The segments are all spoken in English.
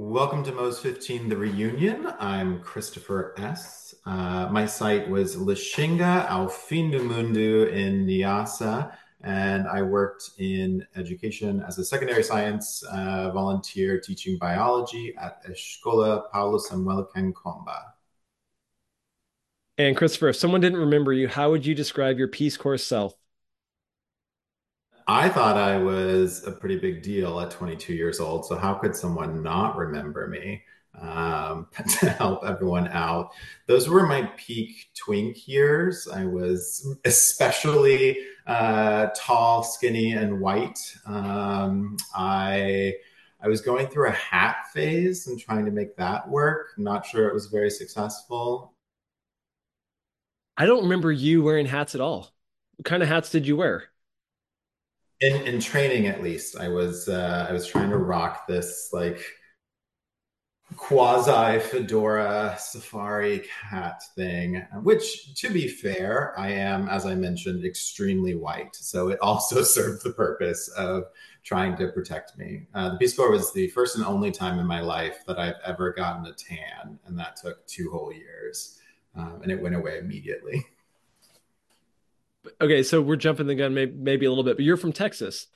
Welcome to Moz 15, the reunion. I'm Christopher S. Uh, my site was Lichinga ao Mundo in Niassa, and I worked in education as a secondary science uh, volunteer teaching biology at Escola Paulo Samuel Kankhomba. And Christopher, if someone didn't remember you, how would you describe your Peace Corps self? I thought I was a pretty big deal at 22 years old. So how could someone not remember me um, to help everyone out? Those were my peak twink years. I was especially uh, tall, skinny, and white. Um, I I was going through a hat phase and trying to make that work. I'm not sure it was very successful. I don't remember you wearing hats at all. What kind of hats did you wear? In in training at least i was uh, i was trying to rock this like quasi fedora safari hat thing which to be fair i am as i mentioned extremely white. So it also served the purpose of trying to protect me. Uh, the peace corps was the first and only time in my life that i've ever gotten a tan and that took two whole years um, and it went away immediately okay, so we're jumping the gun maybe, maybe a little bit, but you're from Texas.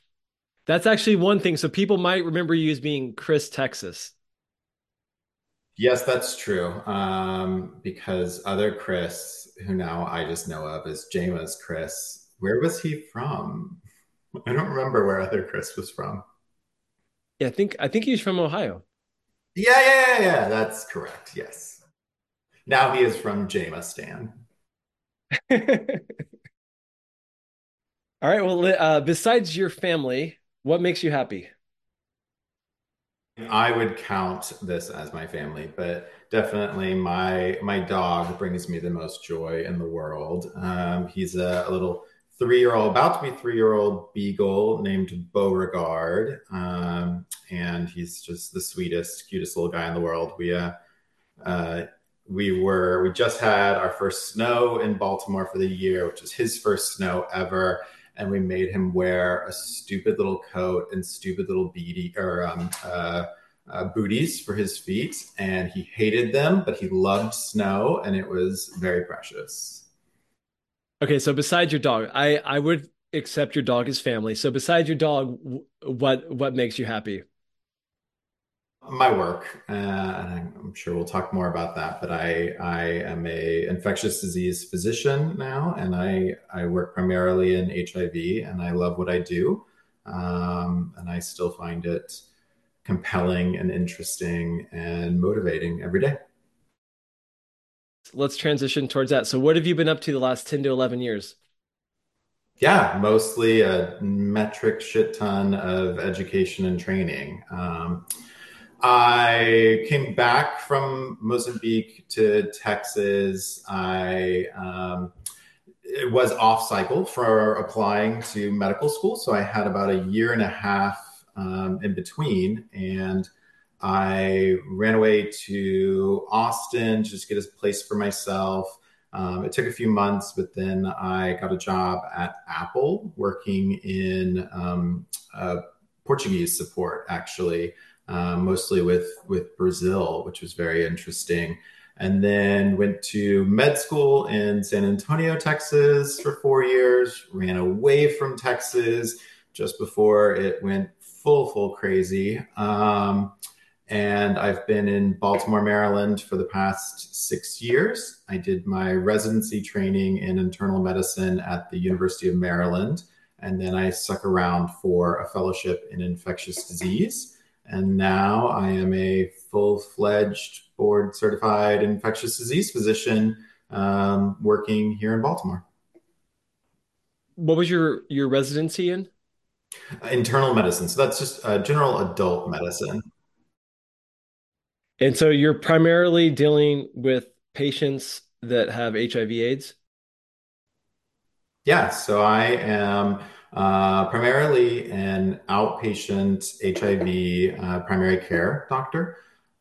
That's actually one thing. So people might remember you as being Chris Texas. Yes, that's true. Um, because other Chris, who now I just know of as James Chris, where was he from? I don't remember where other Chris was from. Yeah, I think I think he's from Ohio. Yeah, yeah, yeah, yeah. That's correct. Yes. Now he is from Jamestown. All right. Well, uh, besides your family, what makes you happy? I would count this as my family, but definitely my my dog brings me the most joy in the world. Um, he's a, a little three year old, about to be three year old beagle named Beauregard, um, and he's just the sweetest, cutest little guy in the world. We uh, uh, we were we just had our first snow in Baltimore for the year, which is his first snow ever and we made him wear a stupid little coat and stupid little beady or um, uh, uh, booties for his feet, and he hated them, but he loved snow, and it was very precious. Okay, so besides your dog, I I would accept your dog as family. So besides your dog, what what makes you happy? My work, uh, and I'm sure we'll talk more about that. But I I am a infectious disease physician now, and I I work primarily in HIV, and I love what I do, um, and I still find it compelling and interesting and motivating every day. Let's transition towards that. So, what have you been up to the last ten to eleven years? Yeah, mostly a metric shit ton of education and training. Um, I came back from Mozambique to Texas. I um, it was off cycle for applying to medical school, so I had about a year and a half um, in between, and I ran away to Austin to just get a place for myself. Um, it took a few months, but then I got a job at Apple working in uh, Portuguese support, actually uh, mostly with with Brazil, which was very interesting. And then went to med school in San Antonio, Texas for four years. Ran away from Texas just before it went full full crazy. Um, and I've been in Baltimore, Maryland for the past six years. I did my residency training in internal medicine at the University of Maryland, and then I stuck around for a fellowship in infectious disease. And now I am a full fledged board certified infectious disease physician um, working here in Baltimore. What was your, your residency in? internal medicine. So that's just uh, general adult medicine. And so you're primarily dealing with patients that have HIV AIDS? Yeah. So I am uh, primarily an outpatient HIV uh, primary care doctor.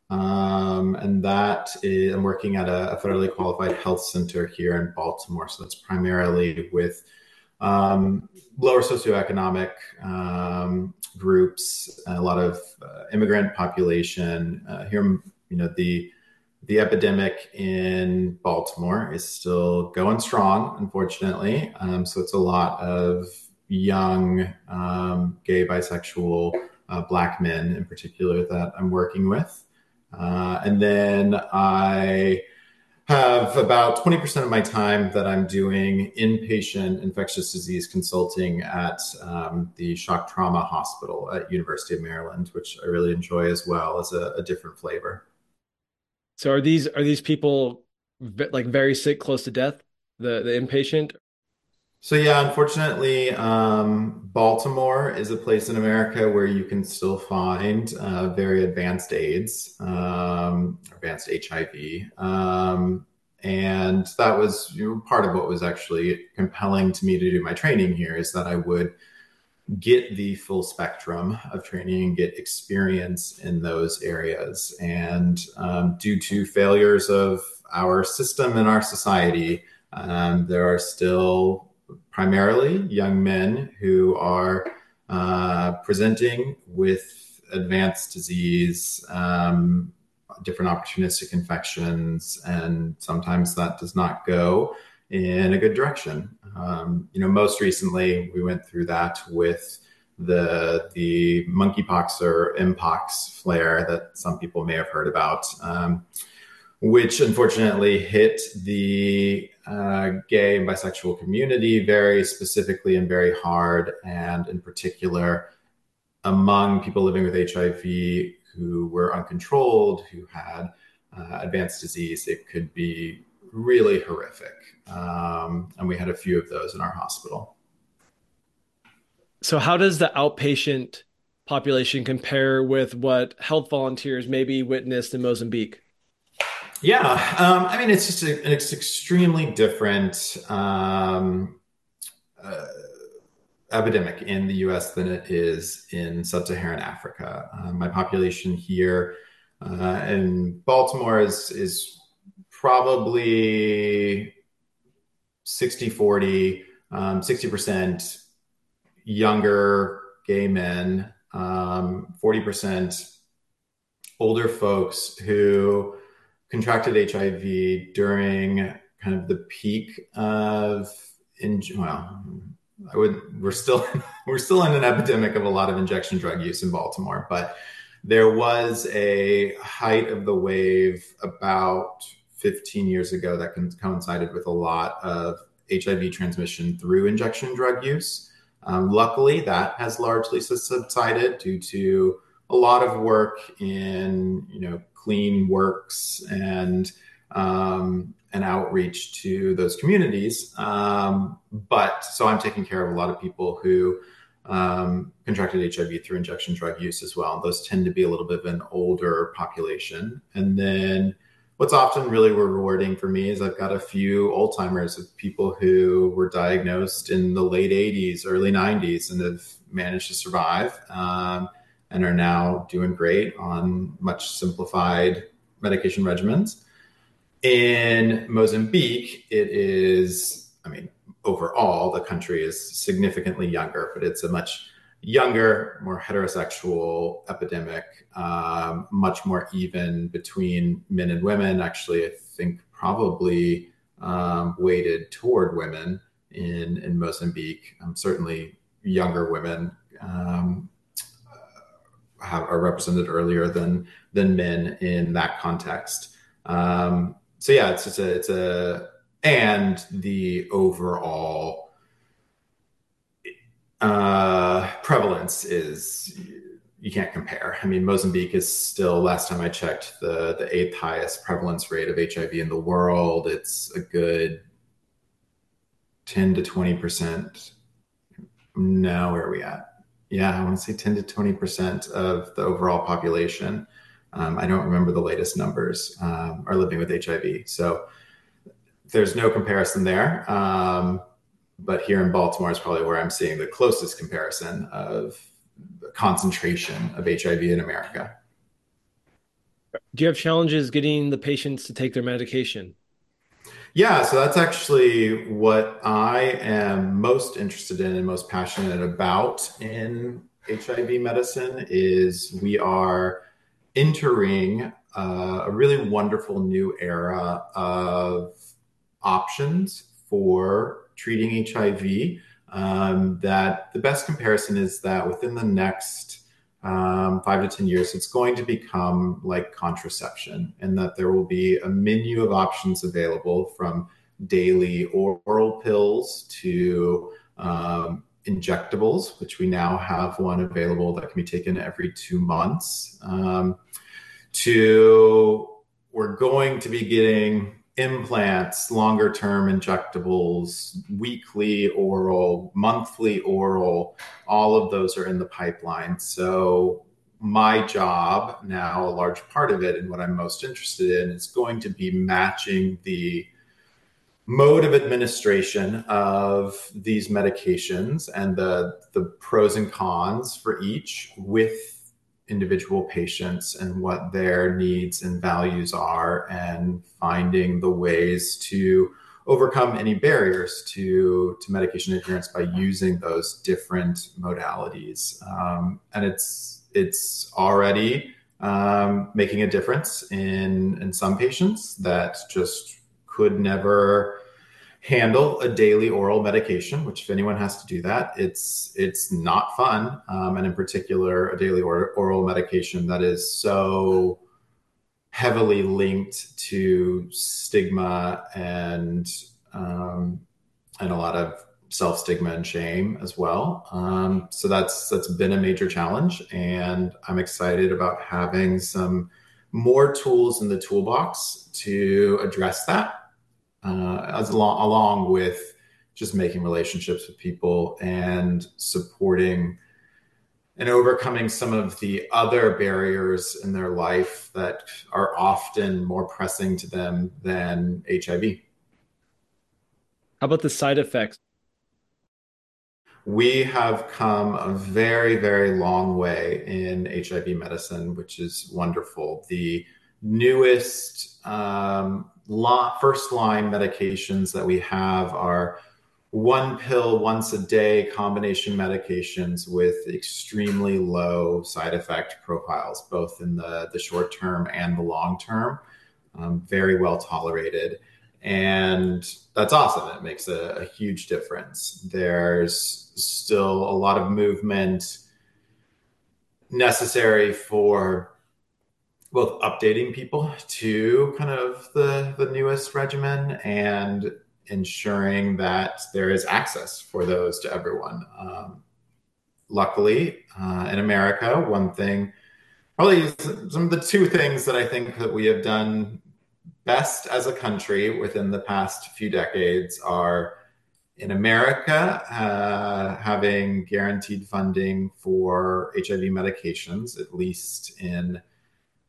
Um, and that is, I'm working at a, a, federally qualified health center here in Baltimore. So that's primarily with um, lower socioeconomic um, groups, a lot of uh, immigrant population. Uh, here, you know, the the epidemic in Baltimore is still going strong, unfortunately. Um, so it's a lot of young um, gay, bisexual, uh, black men in particular that I'm working with. Uh, and then I have about 20% of my time that I'm doing inpatient infectious disease consulting at um, the shock trauma hospital at University of Maryland, which I really enjoy as well as a, a different flavor. So are these are these people like very sick, close to death? The the inpatient, so yeah, unfortunately, um, Baltimore is a place in America where you can still find uh, very advanced AIDS, um, advanced HIV, um, and that was you know, part of what was actually compelling to me to do my training here is that I would get the full spectrum of training and get experience in those areas. And um, due to failures of our system and our society, um, there are still primarily young men who are uh, presenting with advanced disease, um, different opportunistic infections, and sometimes that does not go in a good direction. Um, you know, most recently we went through that with the the monkeypox or mpox flare that some people may have heard about. Um, which unfortunately hit the uh, gay and bisexual community very specifically and very hard, and in particular among people living with HIV who were uncontrolled, who had uh, advanced disease, it could be really horrific. Um, and we had a few of those in our hospital. So, how does the outpatient population compare with what health volunteers maybe witnessed in Mozambique? Yeah, um, I mean, it's just a, it's extremely different um, uh, epidemic in the U.S. than it is in sub-Saharan Africa. Um, my population here uh, in Baltimore is is probably 60 40 um, 60% younger gay men um, 40% older folks who contracted HIV during kind of the peak of in well I would we're still we're still in an epidemic of a lot of injection drug use in Baltimore but there was a height of the wave about 15 years ago that coincided with a lot of HIV transmission through injection drug use. Um, luckily, that has largely subsided due to a lot of work in you know clean works and um, an outreach to those communities. Um, but so I'm taking care of a lot of people who um, contracted HIV through injection drug use as well. Those tend to be a little bit of an older population. And then what's often really rewarding for me is I've got a few old timers of people who were diagnosed in the late 80s, early 90s, and have managed to survive. Um, and are now doing great on much simplified medication regimens. In Mozambique, it is, I mean, overall, the country is significantly younger, but it's a much younger, more heterosexual epidemic, um, much more even between men and women. Actually, I think probably um, weighted toward women in, in Mozambique. Um, certainly, younger women um, have, are represented earlier than than men in that context. Um, so yeah, it's just a it's a and the overall uh, prevalence is you can't compare. I mean, Mozambique is still last time I checked the the eighth highest prevalence rate of HIV in the world. It's a good ten to twenty percent. Now where are we at? Yeah, I want to say 10 to 20% of the overall population. Um, I don't remember the latest numbers, um, are living with HIV. So there's no comparison there. Um, but here in Baltimore is probably where I'm seeing the closest comparison of concentration of HIV in America. Do you have challenges getting the patients to take their medication? Yeah, so that's actually what I am most interested in and most passionate about in HIV medicine is we are entering uh, a really wonderful new era of options for treating HIV. Um, that the best comparison is that within the next um, five to 10 years, it's going to become like contraception, and that there will be a menu of options available from daily oral pills to um, injectables, which we now have one available that can be taken every two months, um, to we're going to be getting implants, longer term injectables, weekly oral, monthly oral, all of those are in the pipeline. So, my job now, a large part of it, and what I'm most interested in, is going to be matching the mode of administration of these medications and the, the pros and cons for each with individual patients and what their needs and values are and finding the ways to overcome any barriers to to medication adherence by using those different modalities. Um, and it's it's already um, making a difference in in some patients that just could never handle a daily oral medication, which if anyone has to do that, it's it's not fun. Um, and in particular, a daily or, oral medication that is so heavily linked to stigma and um, and a lot of self stigma and shame as well. Um, so that's that's been a major challenge, and I'm excited about having some more tools in the toolbox to address that as along, along with just making relationships with people and supporting and overcoming some of the other barriers in their life that are often more pressing to them than HIV. How about the side effects? We have come a very, very long way in HIV medicine, which is wonderful. The newest um, first line medications that we have are one pill once a day combination medications with extremely low side effect profiles, both in the, the short term and the long term. Um, very well tolerated. And that's awesome. It makes a, a huge difference. There's still a lot of movement necessary for both updating people to kind of the the newest regimen and ensuring that there is access for those to everyone. Um, luckily, uh, in America, one thing, probably some of the two things that I think that we have done best as a country within the past few decades are in America, uh, having guaranteed funding for HIV medications, at least in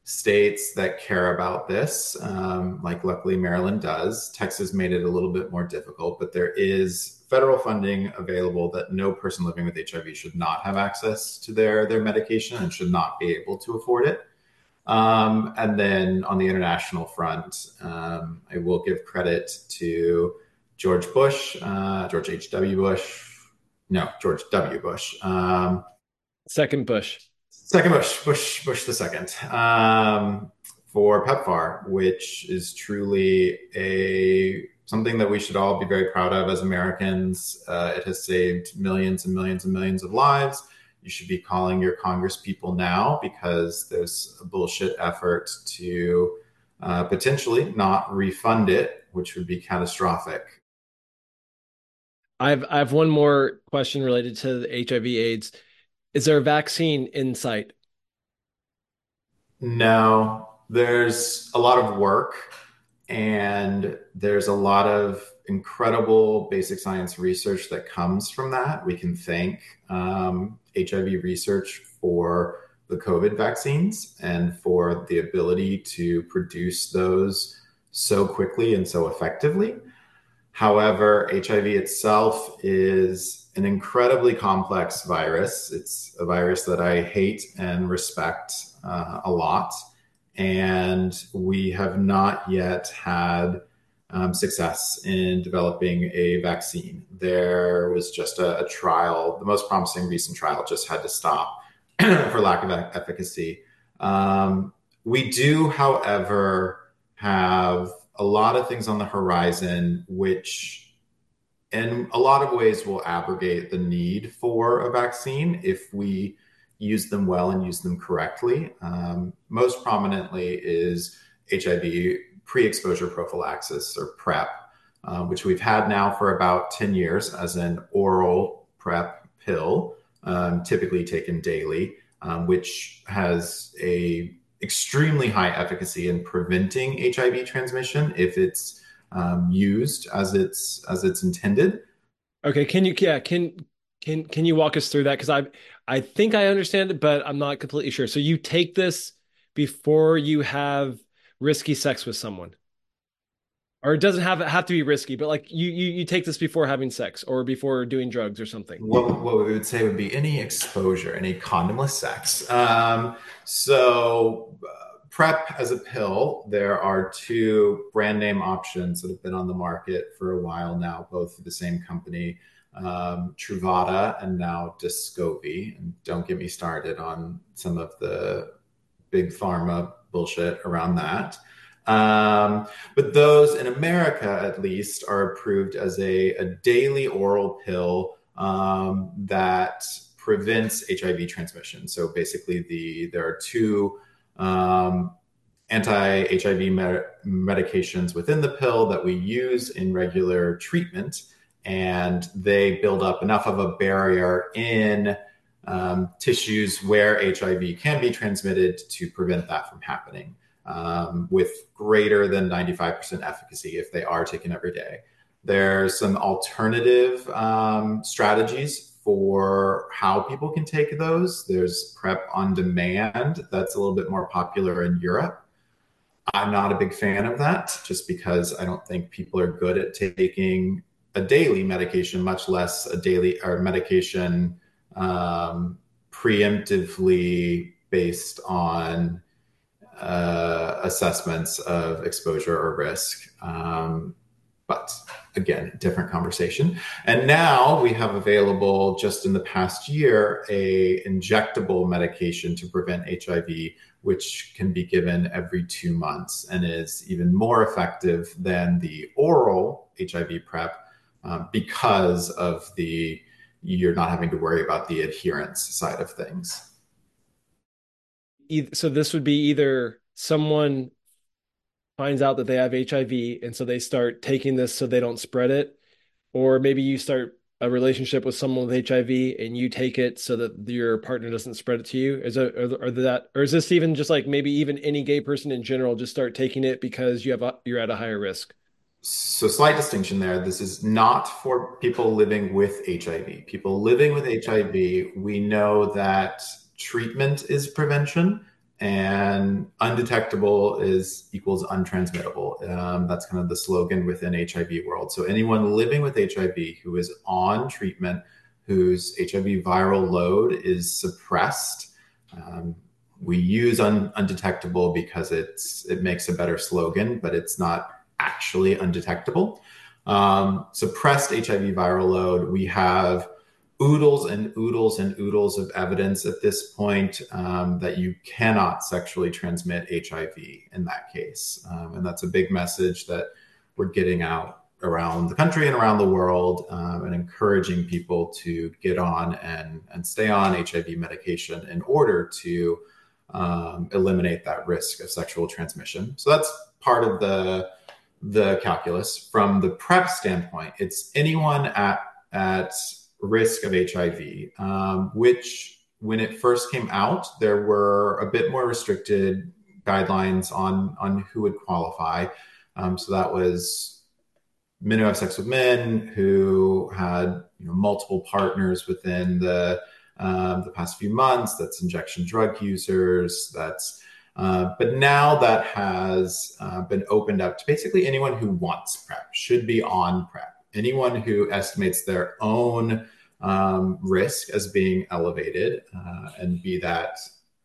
states that care about this, um, like luckily Maryland does. Texas made it a little bit more difficult, but there is federal funding available that no person living with HIV should not have access to their their medication and should not be able to afford it. Um, and then on the international front, um, I will give credit to George Bush, uh, George H.W. Bush, no, George W. Bush. Um, Second Bush Second Bush, Bush, Bush the second, um, for PEPFAR, which is truly a something that we should all be very proud of as Americans. Uh, it has saved millions and millions and millions of lives. You should be calling your Congress people now because there's a bullshit effort to uh, potentially not refund it, which would be catastrophic. I've I have one more question related to HIV/AIDS is there a vaccine in sight? No, there's a lot of work and there's a lot of incredible basic science research that comes from that. We can thank um, HIV research for the COVID vaccines and for the ability to produce those so quickly and so effectively. However, HIV itself is an incredibly complex virus. It's a virus that I hate and respect uh, a lot. And we have not yet had um, success in developing a vaccine. There was just a, a, trial, the most promising recent trial, just had to stop for lack of efficacy. Um, we do, however, have a lot of things on the horizon which in a lot of ways will abrogate the need for a vaccine if we use them well and use them correctly. Um, most prominently is HIV pre exposure prophylaxis or PrEP, uh, which we've had now for about 10 years as an oral PrEP pill, um, typically taken daily, um, which has a extremely high efficacy in preventing HIV transmission if it's um, used as it's as it's intended. Okay, can you yeah can can can you walk us through that because I I think I understand it, but I'm not completely sure. So you take this before you have risky sex with someone, or it doesn't have have to be risky, but like you you you take this before having sex or before doing drugs or something. What what we would say would be any exposure, any condomless sex. Um, so. PrEP as a pill, there are two brand name options that have been on the market for a while now, both the same company, um, Truvada and now Descovy. And don't get me started on some of the big pharma bullshit around that. Um, but those in America, at least, are approved as a, a daily oral pill um, that prevents HIV transmission. So basically, the there are two um, anti-HIV med- medications within the pill that we use in regular treatment, and they build up enough of a barrier in um, tissues where HIV can be transmitted to prevent that from happening. Um, with greater than 95% efficacy if they are taken every day. There's some alternative um, strategies for how people can take those. There's PrEP on demand, that's a little bit more popular in Europe. I'm not a big fan of that just because I don't think people are good at taking a daily medication, much less a daily or medication um, preemptively based on uh, assessments of exposure or risk. Um, but again, different conversation. And now we have available just in the past year a injectable medication to prevent HIV, which can be given every two months and is even more effective than the oral HIV PrEP um, because of the you're not having to worry about the adherence side of things. So this would be either someone finds out that they have HIV and so they start taking this so they don't spread it or maybe you start a relationship with someone with HIV and you take it so that your partner doesn't spread it to you? Is or, or that or is this even just like maybe even any gay person in general just start taking it because you have a, you're at a higher risk? So slight distinction there. This is not for people living with HIV. People living with HIV, we know that treatment is prevention and undetectable is equals untransmittable. Um, that's kind of the slogan within HIV world. So anyone living with HIV who is on treatment, whose HIV viral load is suppressed, um, we use un- undetectable because it's it makes a better slogan, but it's not actually undetectable. Um, suppressed HIV viral load, we have oodles and oodles and oodles of evidence at this point um, that you cannot sexually transmit HIV in that case. Um, and that's a big message that we're getting out around the country and around the world um, and encouraging people to get on and, and stay on HIV medication in order to um, eliminate that risk of sexual transmission. So that's part of the the calculus. From the PrEP standpoint, it's anyone at at risk of HIV, um, which when it first came out, there were a bit more restricted guidelines on on who would qualify. Um, so that was men who have sex with men who had you know, multiple partners within the um, the past few months. That's injection drug users. That's uh, but now that has uh, been opened up to basically anyone who wants PrEP should be on PrEP anyone who estimates their own um, risk as being elevated, uh, and be that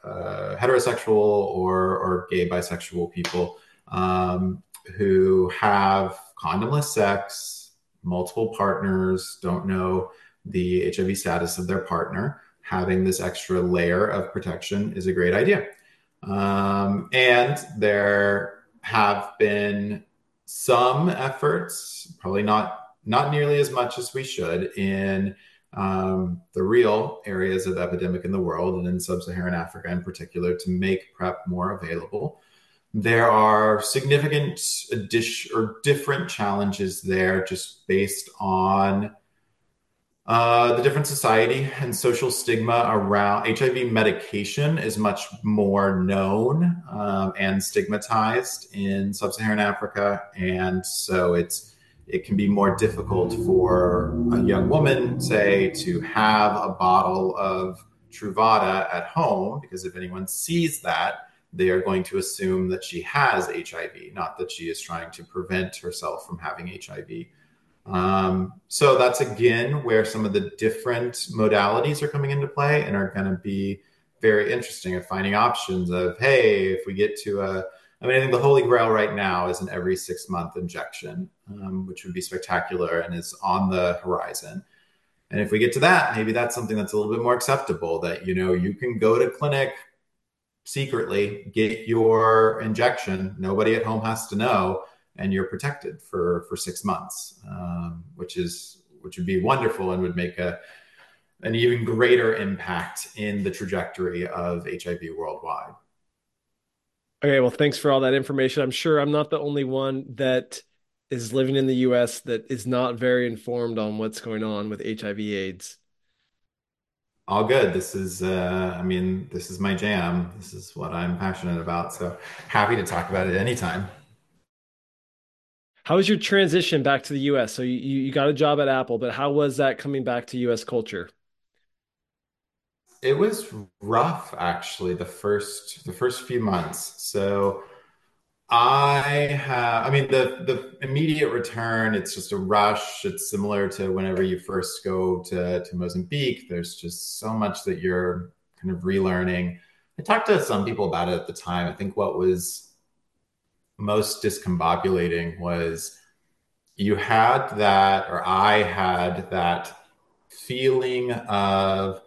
uh, heterosexual or, or gay bisexual people um, who have condomless sex, multiple partners, don't know the HIV status of their partner, having this extra layer of protection is a great idea. Um, and there have been some efforts, probably not not nearly as much as we should, in um, the real areas of epidemic in the world and in sub-Saharan Africa in particular to make PrEP more available. There are significant addition or different challenges there, just based on uh, the different society and social stigma around HIV medication is much more known um, and stigmatized in sub-Saharan Africa, and so it's it can be more difficult for a young woman, say, to have a bottle of Truvada at home because if anyone sees that, they are going to assume that she has HIV, not that she is trying to prevent herself from having HIV. Um, so that's again where some of the different modalities are coming into play and are going to be very interesting of finding options of, hey, if we get to a, I mean, I think the holy grail right now is an every six month injection, um, which would be spectacular and is on the horizon. And if we get to that, maybe that's something that's a little bit more acceptable that, you know, you can go to clinic secretly, get your injection. Nobody at home has to know and you're protected for for six months, um, which is which would be wonderful and would make a an even greater impact in the trajectory of HIV worldwide. Okay, well, thanks for all that information. I'm sure I'm not the only one that is living in the US that is not very informed on what's going on with HIV AIDS. All good. This is, uh, I mean, this is my jam. This is what I'm passionate about. So happy to talk about it anytime. How was your transition back to the US? So you, you got a job at Apple, but how was that coming back to US culture? It was rough actually the first the first few months. So I have I mean the the immediate return, it's just a rush. It's similar to whenever you first go to, to Mozambique. There's just so much that you're kind of relearning. I talked to some people about it at the time. I think what was most discombobulating was you had that, or I had that feeling of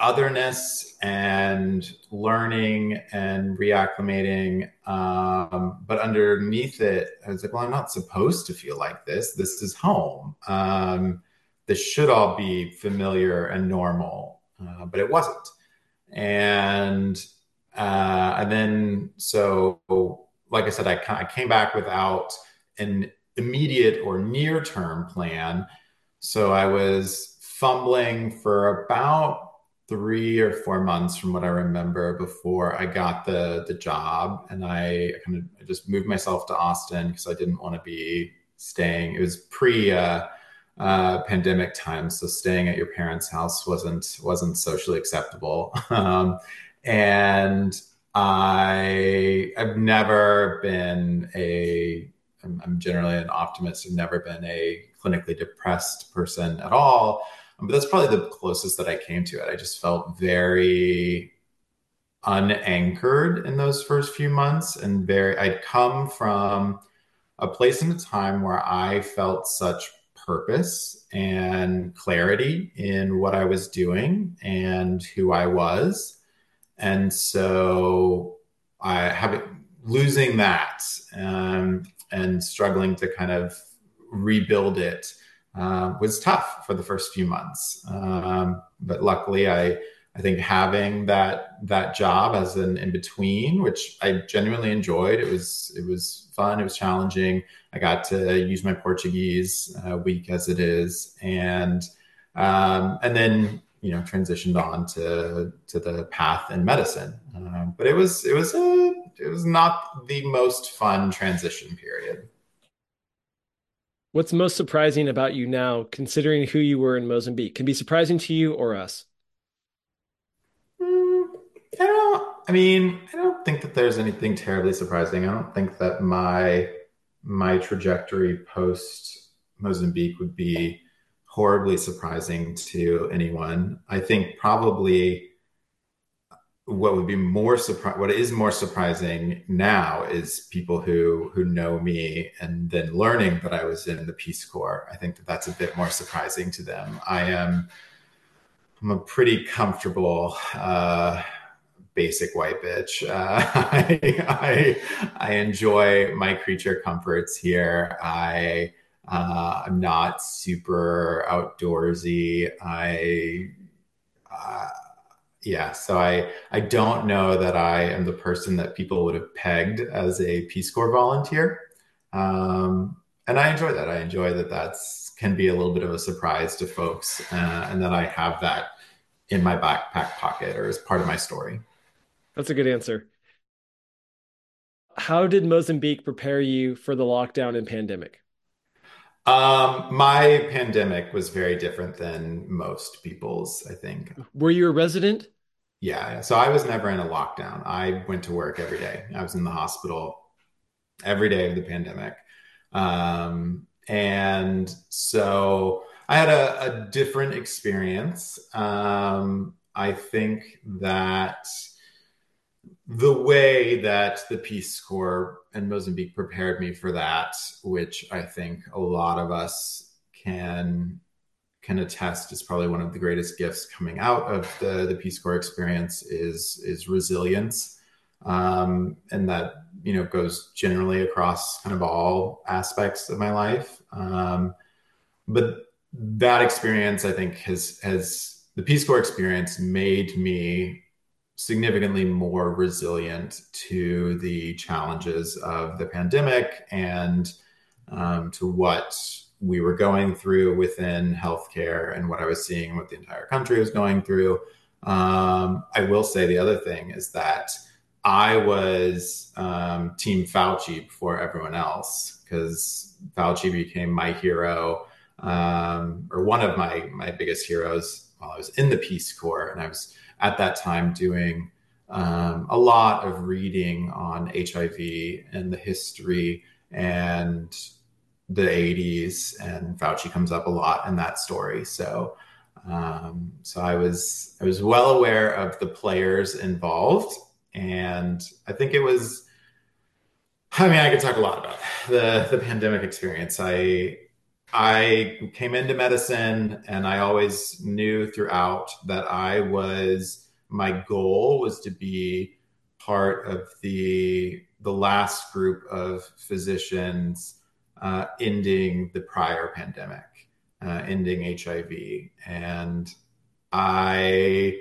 otherness and learning and reacclimating. Um, but underneath it, I was like, well, I'm not supposed to feel like this. This is home. Um, this should all be familiar and normal, uh, but it wasn't. And uh, and then so like I said, I, I came back without an immediate or near term plan. So I was fumbling for about three or four months from what I remember before I got the the job, and I kind of I just moved myself to Austin because I didn't want to be staying. It was pre uh, uh, pandemic times, so staying at your parents' house wasn't wasn't socially acceptable. um, and I I've never been a I'm, I'm generally an optimist. I've never been a clinically depressed person at all. But that's probably the closest that I came to it. I just felt very unanchored in those first few months and very I'd come from a place in a time where I felt such purpose and clarity in what I was doing and who I was and so I have losing that um, and struggling to kind of rebuild it uh, was tough for the first few months. Um, but luckily, I I think having that that job as an in between, which I genuinely enjoyed, it was it was fun, it was challenging. I got to use my Portuguese, uh, weak as it is, and um, and then you know transitioned on to to the path in medicine. Um, but it was it was a, it was not the most fun transition period. What's most surprising about you now, considering who you were in Mozambique? Can be surprising to you or us. Mm, I don't. I mean, I don't think that there's anything terribly surprising. I don't think that my my trajectory post Mozambique would be horribly surprising to anyone. I think probably what would be more surprising what is more surprising now is people who who know me and then learning that i was in the peace corps. I think that that's a bit more surprising to them. I am i'm a pretty comfortable uh, basic white bitch. Uh, I, I, I enjoy my creature comforts here. I uh, i'm not super outdoorsy. I uh, yeah so i i don't know that i am the person that people would have pegged as a peace corps volunteer. Um, and i enjoy that. I enjoy that that's can be a little bit of a surprise to folks uh, and that i have that in my backpack pocket or as part of my story. That's a good answer. How did mozambique prepare you for the lockdown and pandemic? Um, my pandemic was very different than most people's, I think. Were you a resident? Yeah. So I was never in a lockdown. I went to work every day. I was in the hospital every day of the pandemic. Um, and so I had a, a different experience. Um, I think that the way that the Peace Corps and Mozambique prepared me for that, which I think a lot of us can can attest is probably one of the greatest gifts coming out of the the Peace Corps experience is is resilience, um, and that you know goes generally across kind of all aspects of my life. Um, but that experience, I think, has has the Peace Corps experience made me significantly more resilient to the challenges of the pandemic and um, to what we were going through within healthcare and what I was seeing, what the entire country was going through. Um, I will say the other thing is that I was um, Team Fauci before everyone else because Fauci became my hero um, or one of my my biggest heroes while I was in the Peace Corps, and I was at that time doing um, a lot of reading on HIV and the history and the 80s and Fauci comes up a lot in that story. So um, so I was I was well aware of the players involved, and I think it was. I mean, I could talk a lot about the the pandemic experience. I I came into medicine, and I always knew throughout that I was my goal was to be part of the the last group of physicians uh, ending the prior pandemic, uh, ending HIV. And I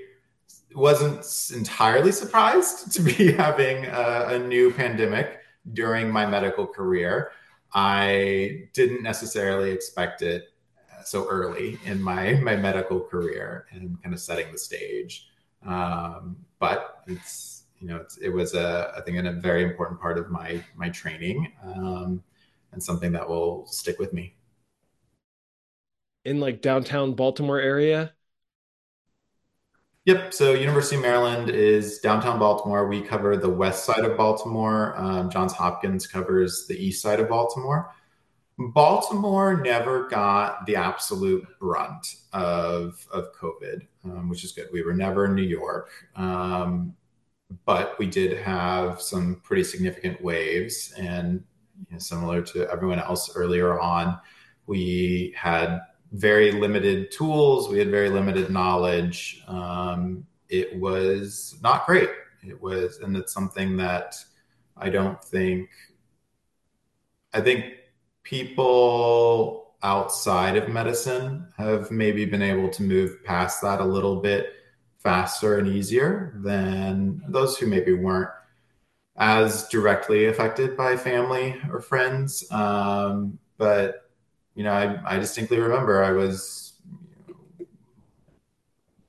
wasn't entirely surprised to be having a, a new pandemic during my medical career. I didn't necessarily expect it so early in my my medical career and kind of setting the stage. Um, but it's you know it's, it was a I think a very important part of my my training. Um, and something that will stick with me. In like downtown Baltimore area? Yep. So University of Maryland is downtown Baltimore. We cover the west side of Baltimore. Um, Johns Hopkins covers the east side of Baltimore. Baltimore never got the absolute brunt of of COVID, um, which is good. We were never in New York, um, but we did have some pretty significant waves, and you know, similar to everyone else earlier on, we had very limited tools, we had very limited knowledge. Um, it was not great. It was, and it's something that I don't think, I think people outside of medicine have maybe been able to move past that a little bit faster and easier than those who maybe weren't as directly affected by family or friends. Um, but you know, I, I distinctly remember I was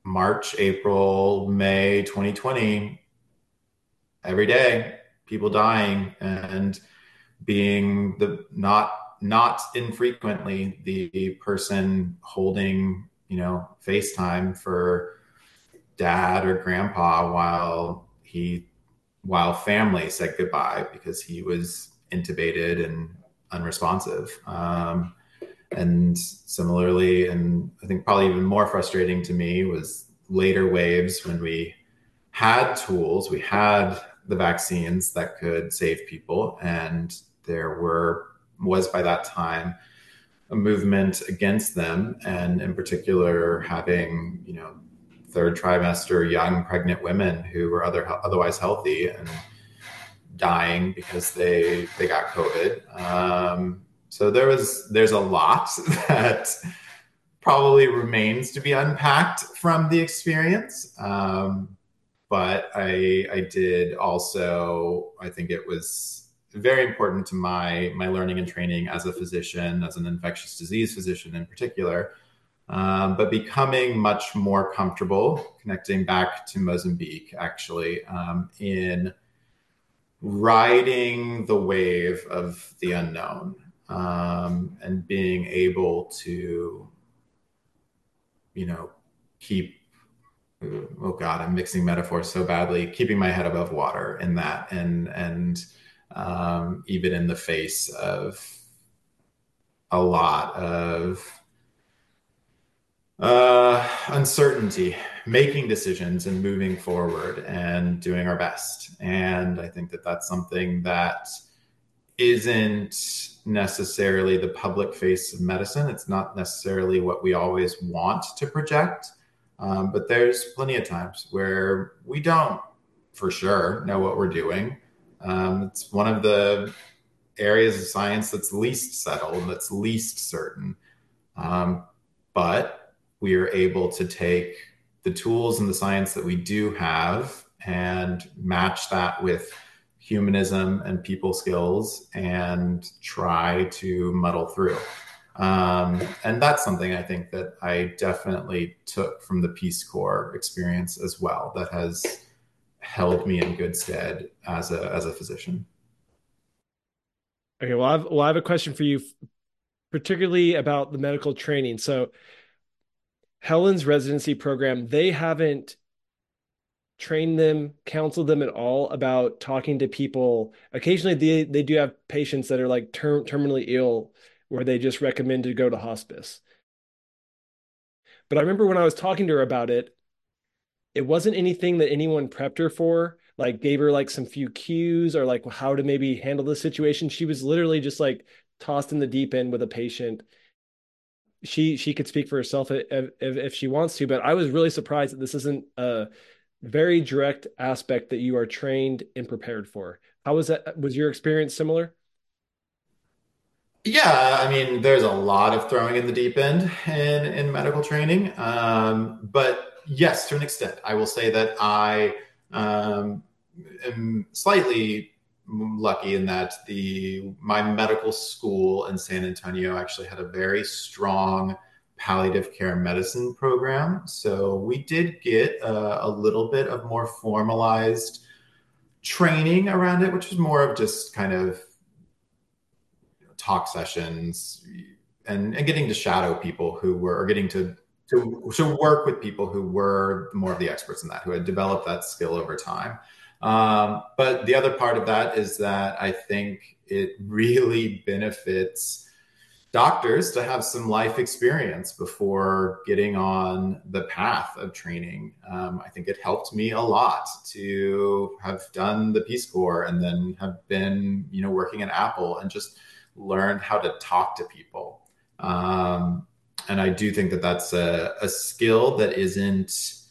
March, April, May 2020, every day, people dying and being the not not infrequently the person holding you know FaceTime for dad or grandpa while he while family said goodbye because he was intubated and unresponsive. Um, and similarly, and I think probably even more frustrating to me was later waves when we had tools, we had the vaccines that could save people, and there were was by that time a movement against them, and in particular having you know third trimester young pregnant women who were other otherwise healthy and dying because they they got COVID. Um, so there was there's a lot that probably remains to be unpacked from the experience. Um, but I I did also I think it was very important to my my learning and training as a physician, as an infectious disease physician in particular. Um, but becoming much more comfortable connecting back to Mozambique actually um, in riding the wave of the unknown um, and being able to, you know, keep, oh God, I'm mixing metaphors so badly, keeping my head above water in that and, and um, even in the face of a lot of uh, uncertainty, making decisions and moving forward and doing our best. And I think that that's something that isn't necessarily the public face of medicine. It's not necessarily what we always want to project. Um, but there's plenty of times where we don't for sure know what we're doing. Um, it's one of the areas of science that's least settled, that's least certain. Um, but we are able to take the tools and the science that we do have and match that with humanism and people skills and try to muddle through. Um, and that's something I think that I definitely took from the Peace Corps experience as well. That has held me in good stead as a as a physician. Okay, well, I've well, I have a question for you, particularly about the medical training. So, Helen's residency program, they haven't trained them, counseled them at all about talking to people. Occasionally, they they do have patients that are like ter- terminally ill, where they just recommend to go to hospice. But I remember when I was talking to her about it, it wasn't anything that anyone prepped her for, like gave her like some few cues or like how to maybe handle the situation. She was literally just like tossed in the deep end with a patient she she could speak for herself if, if, if she wants to but i was really surprised that this isn't a very direct aspect that you are trained and prepared for. How was that was your experience similar? Yeah i mean there's a lot of throwing in the deep end in in medical training um, but yes to an extent. I will say that i um, am slightly lucky in that the my medical school in San Antonio actually had a very strong palliative care medicine program. So we did get a, a little bit of more formalized training around it, which was more of just kind of talk sessions and, and getting to shadow people who were or getting to to, to work with people who were more of the experts in that, who had developed that skill over time. Um, but the other part of that is that I think it really benefits doctors to have some life experience before getting on the path of training. Um, I think it helped me a lot to have done the Peace Corps and then have been, you know, working at Apple and just learned how to talk to people. Um, and I do think that that's a, a skill that isn't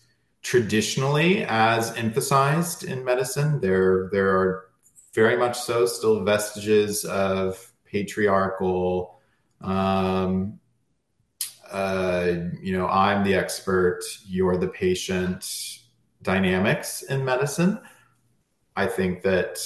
traditionally as emphasized in medicine. There, there are very much so still vestiges of patriarchal, um, uh, you know, I'm the expert, you're the patient dynamics in medicine. I think that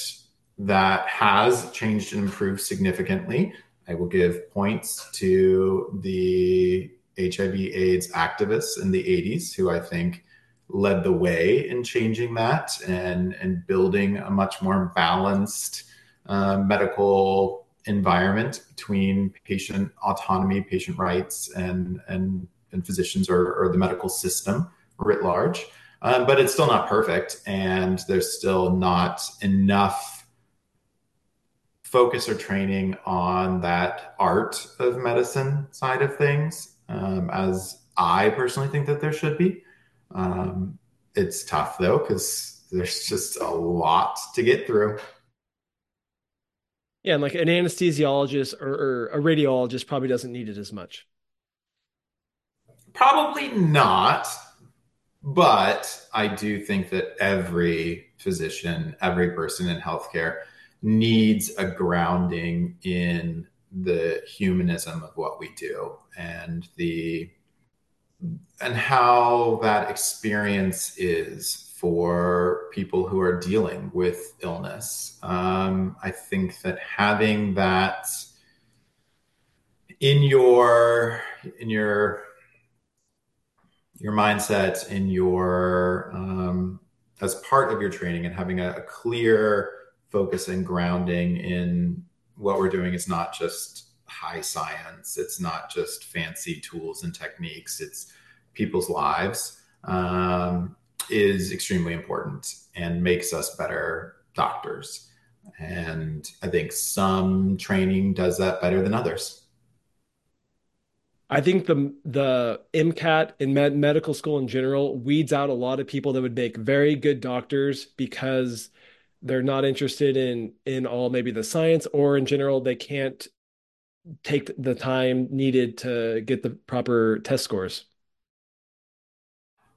that has changed and improved significantly. I will give points to the HIV AIDS activists in the 80s who I think led the way in changing that and and building a much more balanced uh, medical environment between patient autonomy, patient rights, and and and physicians or, or the medical system writ large. Um, but it's still not perfect, and there's still not enough focus or training on that art of medicine side of things, um, as I personally think that there should be. Um, it's tough though because there's just a lot to get through. Yeah, and like an anesthesiologist or, or a radiologist probably doesn't need it as much. Probably not, but I do think that every physician, every person in healthcare needs a grounding in the humanism of what we do and the and how that experience is for people who are dealing with illness. Um, I think that having that in your in your your mindset in your um, as part of your training and having a, a clear focus and grounding in what we're doing is not just high science. It's not just fancy tools and techniques. It's people's lives um, is extremely important and makes us better doctors. And I think some training does that better than others. I think the the MCAT in med- medical school in general weeds out a lot of people that would make very good doctors because they're not interested in in all maybe the science or in general they can't take the time needed to get the proper test scores.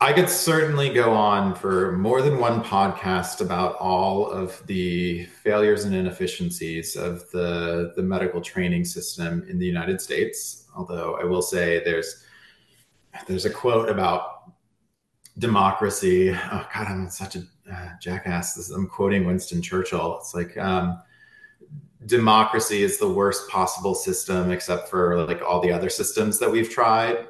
I could certainly go on for more than one podcast about all of the failures and inefficiencies of the, the medical training system in the United States. Although I will say there's there's a quote about democracy. Oh God, I'm such a uh, jackass. This, I'm quoting Winston Churchill. It's like um, democracy is the worst possible system, except for like all the other systems that we've tried.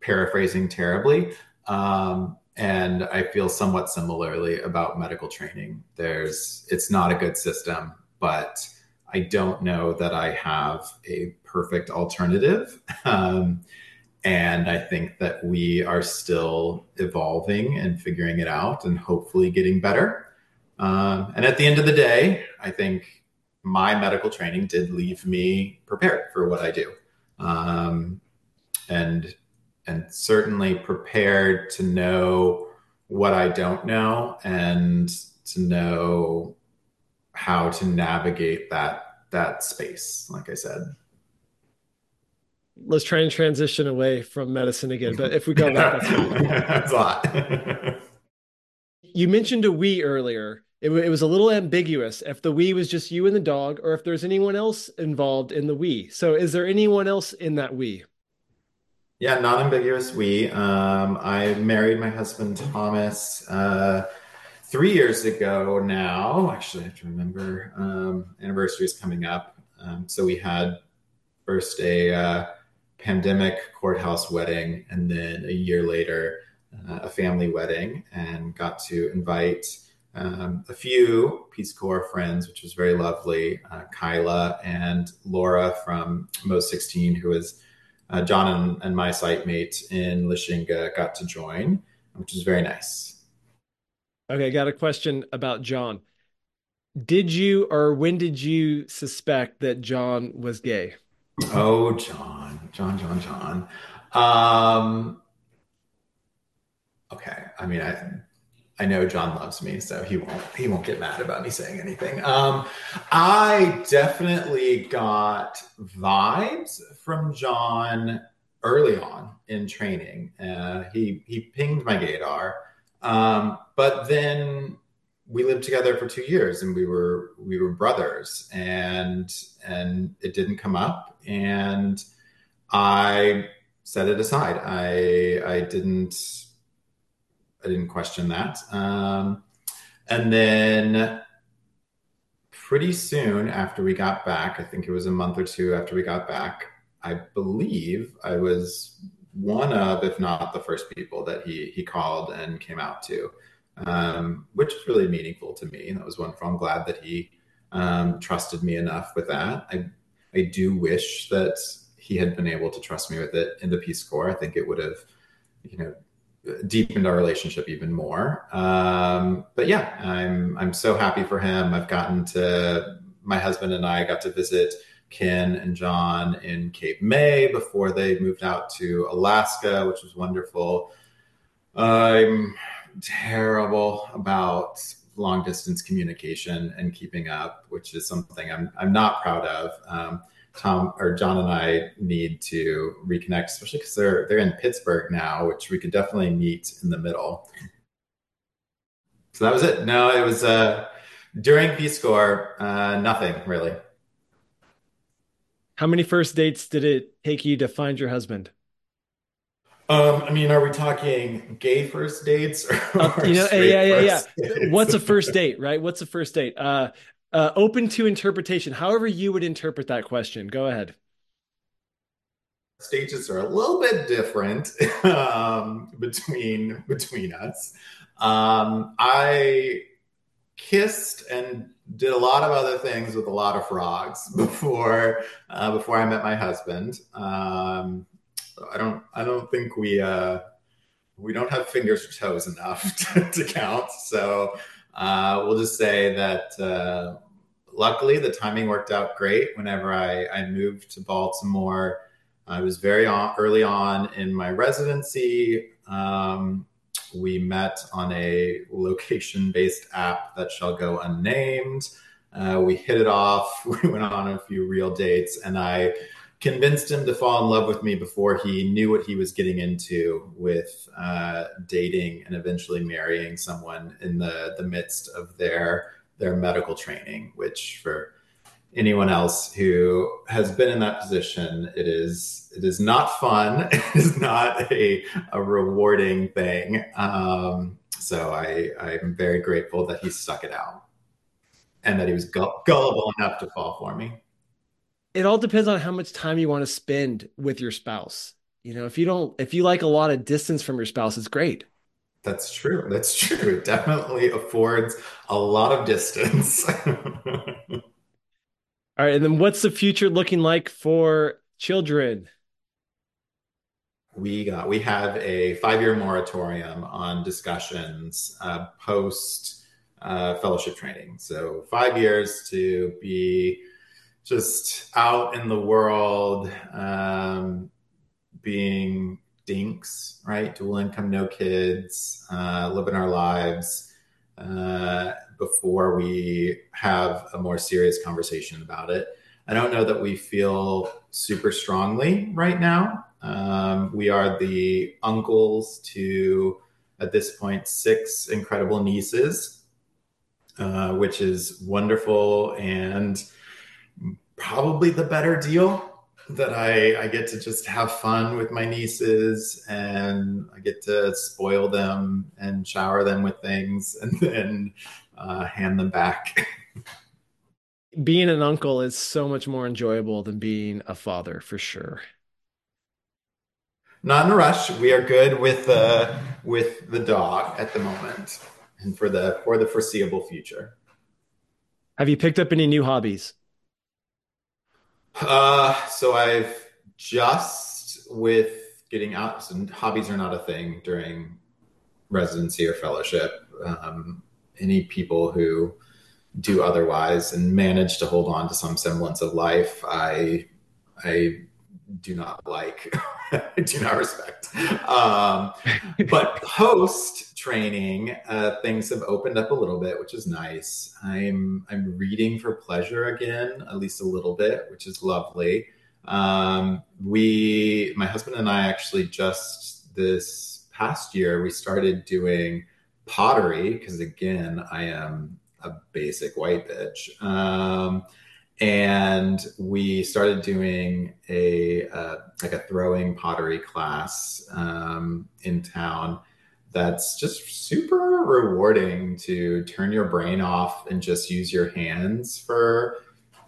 Paraphrasing terribly um, and I feel somewhat similarly about medical training. There's, it's not a good system, but I don't know that I have a perfect alternative. Um, and I think that we are still evolving and figuring it out and hopefully getting better. Um, and at the end of the day, I think my medical training did leave me prepared for what I do. Um, and and certainly prepared to know what I don't know and to know how to navigate that that space like I said. Let's try and transition away from medicine again but if we go back that's, that's a lot. You mentioned a we earlier it, it, was a little ambiguous if the we was just you and the dog or if there's anyone else involved in the we so is there anyone else in that we yeah, non-ambiguous we. Um, I married my husband Thomas uh, three years ago now. Actually, I have to remember. Um, anniversary is coming up. Um, so we had first a uh, pandemic courthouse wedding, and then a year later, uh, a family wedding, and got to invite um, a few Peace Corps friends, which was very lovely. Uh, Kyla and Laura from Moz 16, who was uh, John and, and, my site mate in Lichinga got to join, which is very nice. Okay, got a question about John. Did you or when did you suspect that John was gay? Oh, John, John, John, John. Um, okay, I mean, I I know John loves me, so he won't he won't get mad about me saying anything. Um, I definitely got vibes from John early on in training. Uh, he he pinged my gaydar, um, but then we lived together for two years, and we were we were brothers, and and it didn't come up, and I set it aside. I I didn't I didn't question that. Um, and then pretty soon after we got back, I think it was a month or two after we got back, I believe I was one of, if not the first people that he he called and came out to, um, which was really meaningful to me. And That was wonderful. I'm glad that he um, trusted me enough with that. I I do wish that he had been able to trust me with it in the Peace Corps. I think it would have, you know, deepened our relationship even more. Um, but yeah, I'm I'm so happy for him. I've gotten to my husband and I got to visit Ken and John in Cape May before they moved out to Alaska, which was wonderful. I'm terrible about long distance communication and keeping up, which is something I'm I'm not proud of. Um, Tom or John and I need to reconnect, especially because they're they're in Pittsburgh now, which we could definitely meet in the middle. So that was it. No, it was uh, during Peace Corps, uh, nothing really. How many first dates did it take you to find your husband? Um, I mean, are we talking gay first dates or, uh, you know, yeah, yeah, yeah. Dates? What's a first date, right? What's a first date? Uh, uh, open to interpretation. However, you would interpret that question. Go ahead. Stages are a little bit different um, between between us. Um, I kissed and did a lot of other things with a lot of frogs before uh, before I met my husband. Um, I don't I don't think we uh, we don't have fingers or toes enough to, to count. So uh, we'll just say that uh, luckily the timing worked out great. Whenever I, I moved to Baltimore, I was very on, early on in my residency. Um, we met on a location based app that shall go unnamed. Uh, we hit it off. We went on a few real dates, and I convinced him to fall in love with me before he knew what he was getting into with uh, dating and eventually marrying someone in the the midst of their their medical training. Which for anyone else who has been in that position, it is it is not fun. It is not a a rewarding thing. Um, so I I'm very grateful that he stuck it out and that he was gullible enough to fall for me it all depends on how much time you want to spend with your spouse. You know, if you don't, if you like a lot of distance from your spouse, it's great. That's true. That's true. It definitely affords a lot of distance. all right. And then what's the future looking like for children? We got, we have a five year moratorium on discussions uh, post uh, fellowship training. So, five years to be just out in the world, um, being dinks, right? Dual income, no kids, uh, living our lives uh, before we have a more serious conversation about it. I don't know that we feel super strongly right now. Um, we are the uncles to, at this point, six incredible nieces, uh, which is wonderful and probably the better deal that I, I get to just have fun with my nieces and I get to spoil them and shower them with things and then uh, hand them back. being an uncle is so much more enjoyable than being a father for sure. Not in a rush. We are good with uh, with the dog at the moment and for the for the foreseeable future. Have you picked up any new hobbies? Uh, so I've just with getting out. So hobbies are not a thing during residency or fellowship. Um, any people who do otherwise and manage to hold on to some semblance of life, I I do not like, do not respect. Um, but post training, uh, things have opened up a little bit, which is nice. I'm I'm reading for pleasure again, at least a little bit, which is lovely. Um, we, my husband and I, actually just this past year we started doing pottery because again, I am a basic white bitch. Um, and we started doing a uh, like a throwing pottery class um, in town that's just super rewarding to turn your brain off and just use your hands for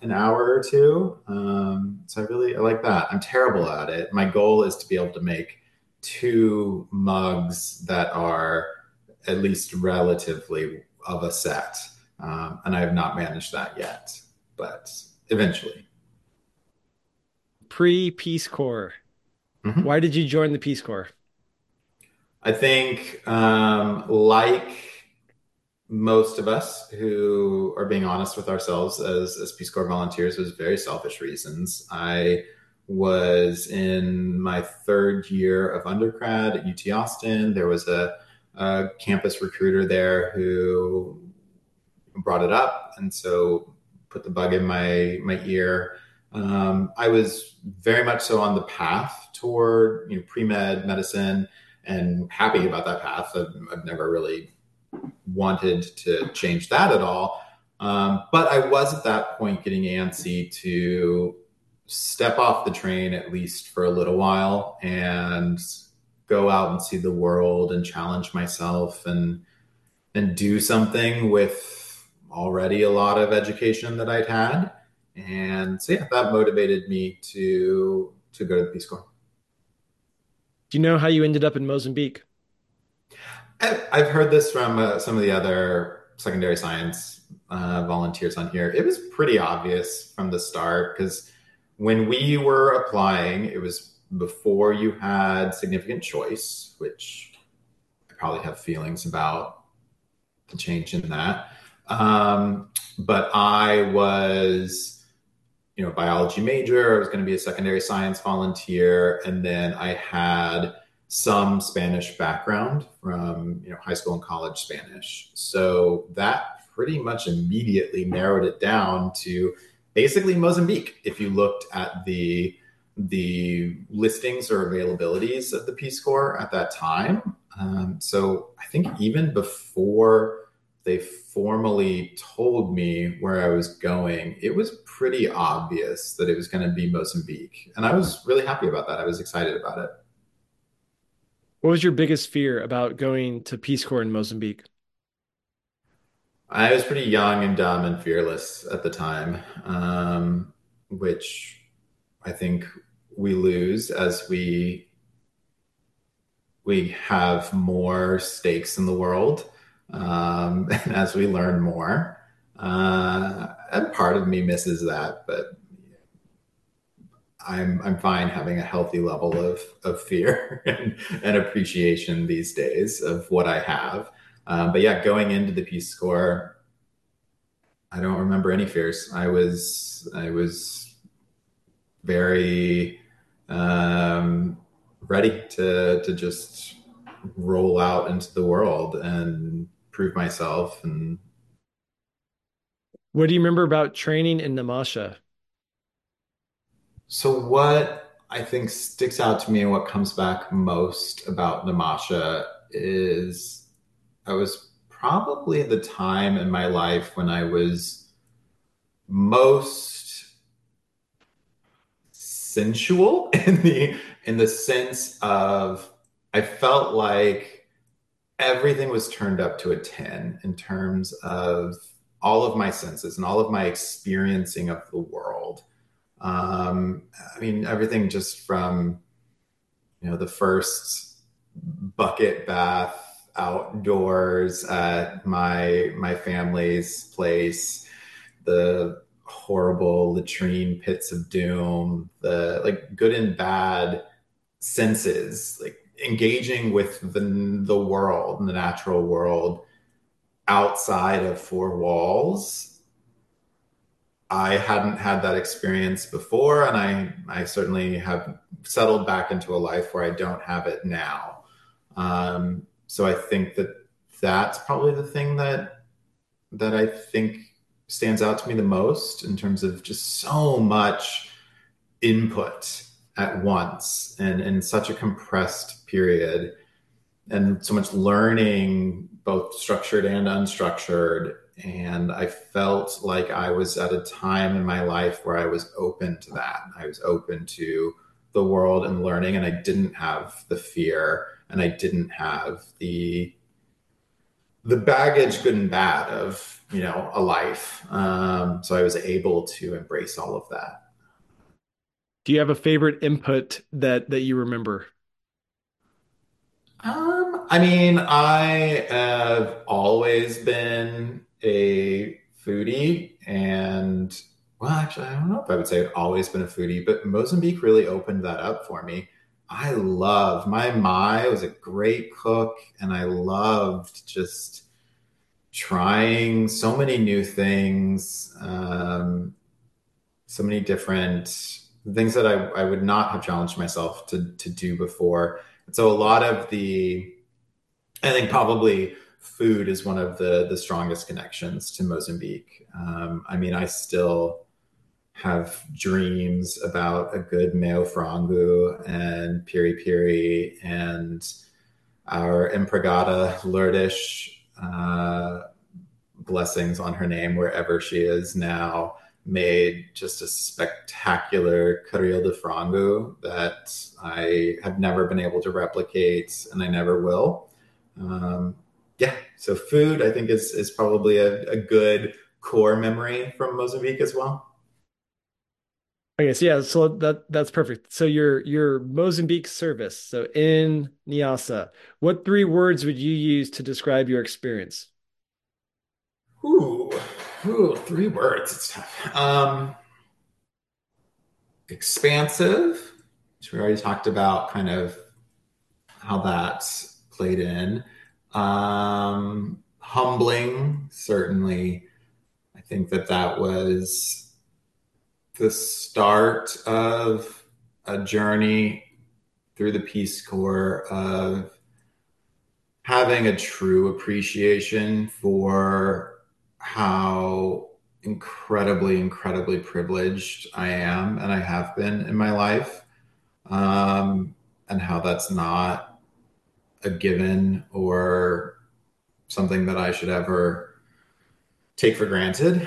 an hour or two. Um, so i really I like that. I'm terrible at it. My goal is to be able to make two mugs that are at least relatively of a set. Um, and i have not managed that yet but eventually. Pre Peace Corps. Mm-hmm. Why did you join the Peace Corps? I think, um, like most of us who are being honest with ourselves as, as Peace Corps volunteers, was very selfish reasons. I was in my third year of undergrad at UT Austin. There was a a campus recruiter there who brought it up, and so put the bug in my my ear. Um, I was very much so on the path toward you know pre med medicine, and happy about that path. I've, I've never really wanted to change that at all. Um, but I was at that point getting antsy to step off the train at least for a little while and go out and see the world and challenge myself and and do something with already a lot of education that I'd had. And so yeah, that motivated me to to go to the Peace Corps. Do you know how you ended up in Mozambique? I've heard this from uh, some of the other secondary science uh, volunteers on here. It was pretty obvious from the start because when we were applying, it was before you had significant choice, which I probably have feelings about the change in that. Um, but I was, you know, biology major. I was going to be a secondary science volunteer, and then I had some Spanish background from you know high school and college Spanish. So that pretty much immediately narrowed it down to basically Mozambique. If you looked at the the listings or availabilities of the Peace Corps at that time, um, so I think even before they formally told me where I was going, it was pretty obvious that it was going to be Mozambique, and I was really happy about that. I was excited about it. What was your biggest fear about going to Peace Corps in Mozambique? I was pretty young and dumb and fearless at the time, um, which I think we lose as we we have more stakes in the world um, as we learn more. Uh, and part of me misses that, but I'm I'm fine having a healthy level of of fear and, and appreciation these days of what I have. Um, but yeah, going into the Peace Corps, I don't remember any fears. I was I was very um, ready to to just roll out into the world and prove myself. And what do you remember about training in Namaacha? So what I think sticks out to me and what comes back most about Namaacha is I was probably the time in my life when I was most sensual in the in the sense of I felt like everything was turned up to a 10 in terms of all of my senses and all of my experiencing of the world. Um, I mean, everything just from, you know, the first bucket bath outdoors at my my family's place, the horrible latrine pits of doom, the like good and bad senses, like engaging with the the world and the natural world outside of four walls I hadn't had that experience before, and I I certainly have settled back into a life where I don't have it now. Um, so I think that that's probably the thing that that I think stands out to me the most in terms of just so much input at once and in such a compressed period and so much learning both structured and unstructured and I felt like I was at a time in my life where I was open to that. I was open to the world and learning, and I didn't have the fear, and I didn't have the the baggage, good and bad, of you know a life. Um, so I was able to embrace all of that. Do you have a favorite input that that you remember? Um, I mean, I have always been a foodie and well actually i don't know if i would say i've always been a foodie but mozambique really opened that up for me i love my mai was a great cook and i loved just trying so many new things um, so many different things that I, I would not have challenged myself to, to do before and so a lot of the I think probably food is one of the the strongest connections to Mozambique. Um, I mean, I still have dreams about a good meo frango and piri piri and our empregada Lourdes, uh, blessings on her name wherever she is now, made just a spectacular caril de frango that I have never been able to replicate and I never will. Um, yeah, so food I think is is probably a, a good core memory from Mozambique as well. Okay, so yeah, so that that's perfect. So your your Mozambique service. So in Niassa, what three words would you use to describe your experience? Ooh, ooh, three words. It's tough. Um, expansive, which we already talked about, kind of how that played in. Um, humbling, certainly. I think that that was the start of a journey through the Peace Corps of having a true appreciation for how incredibly, incredibly privileged I am and I have been in my life, um, and how that's not a given or something that I should ever take for granted.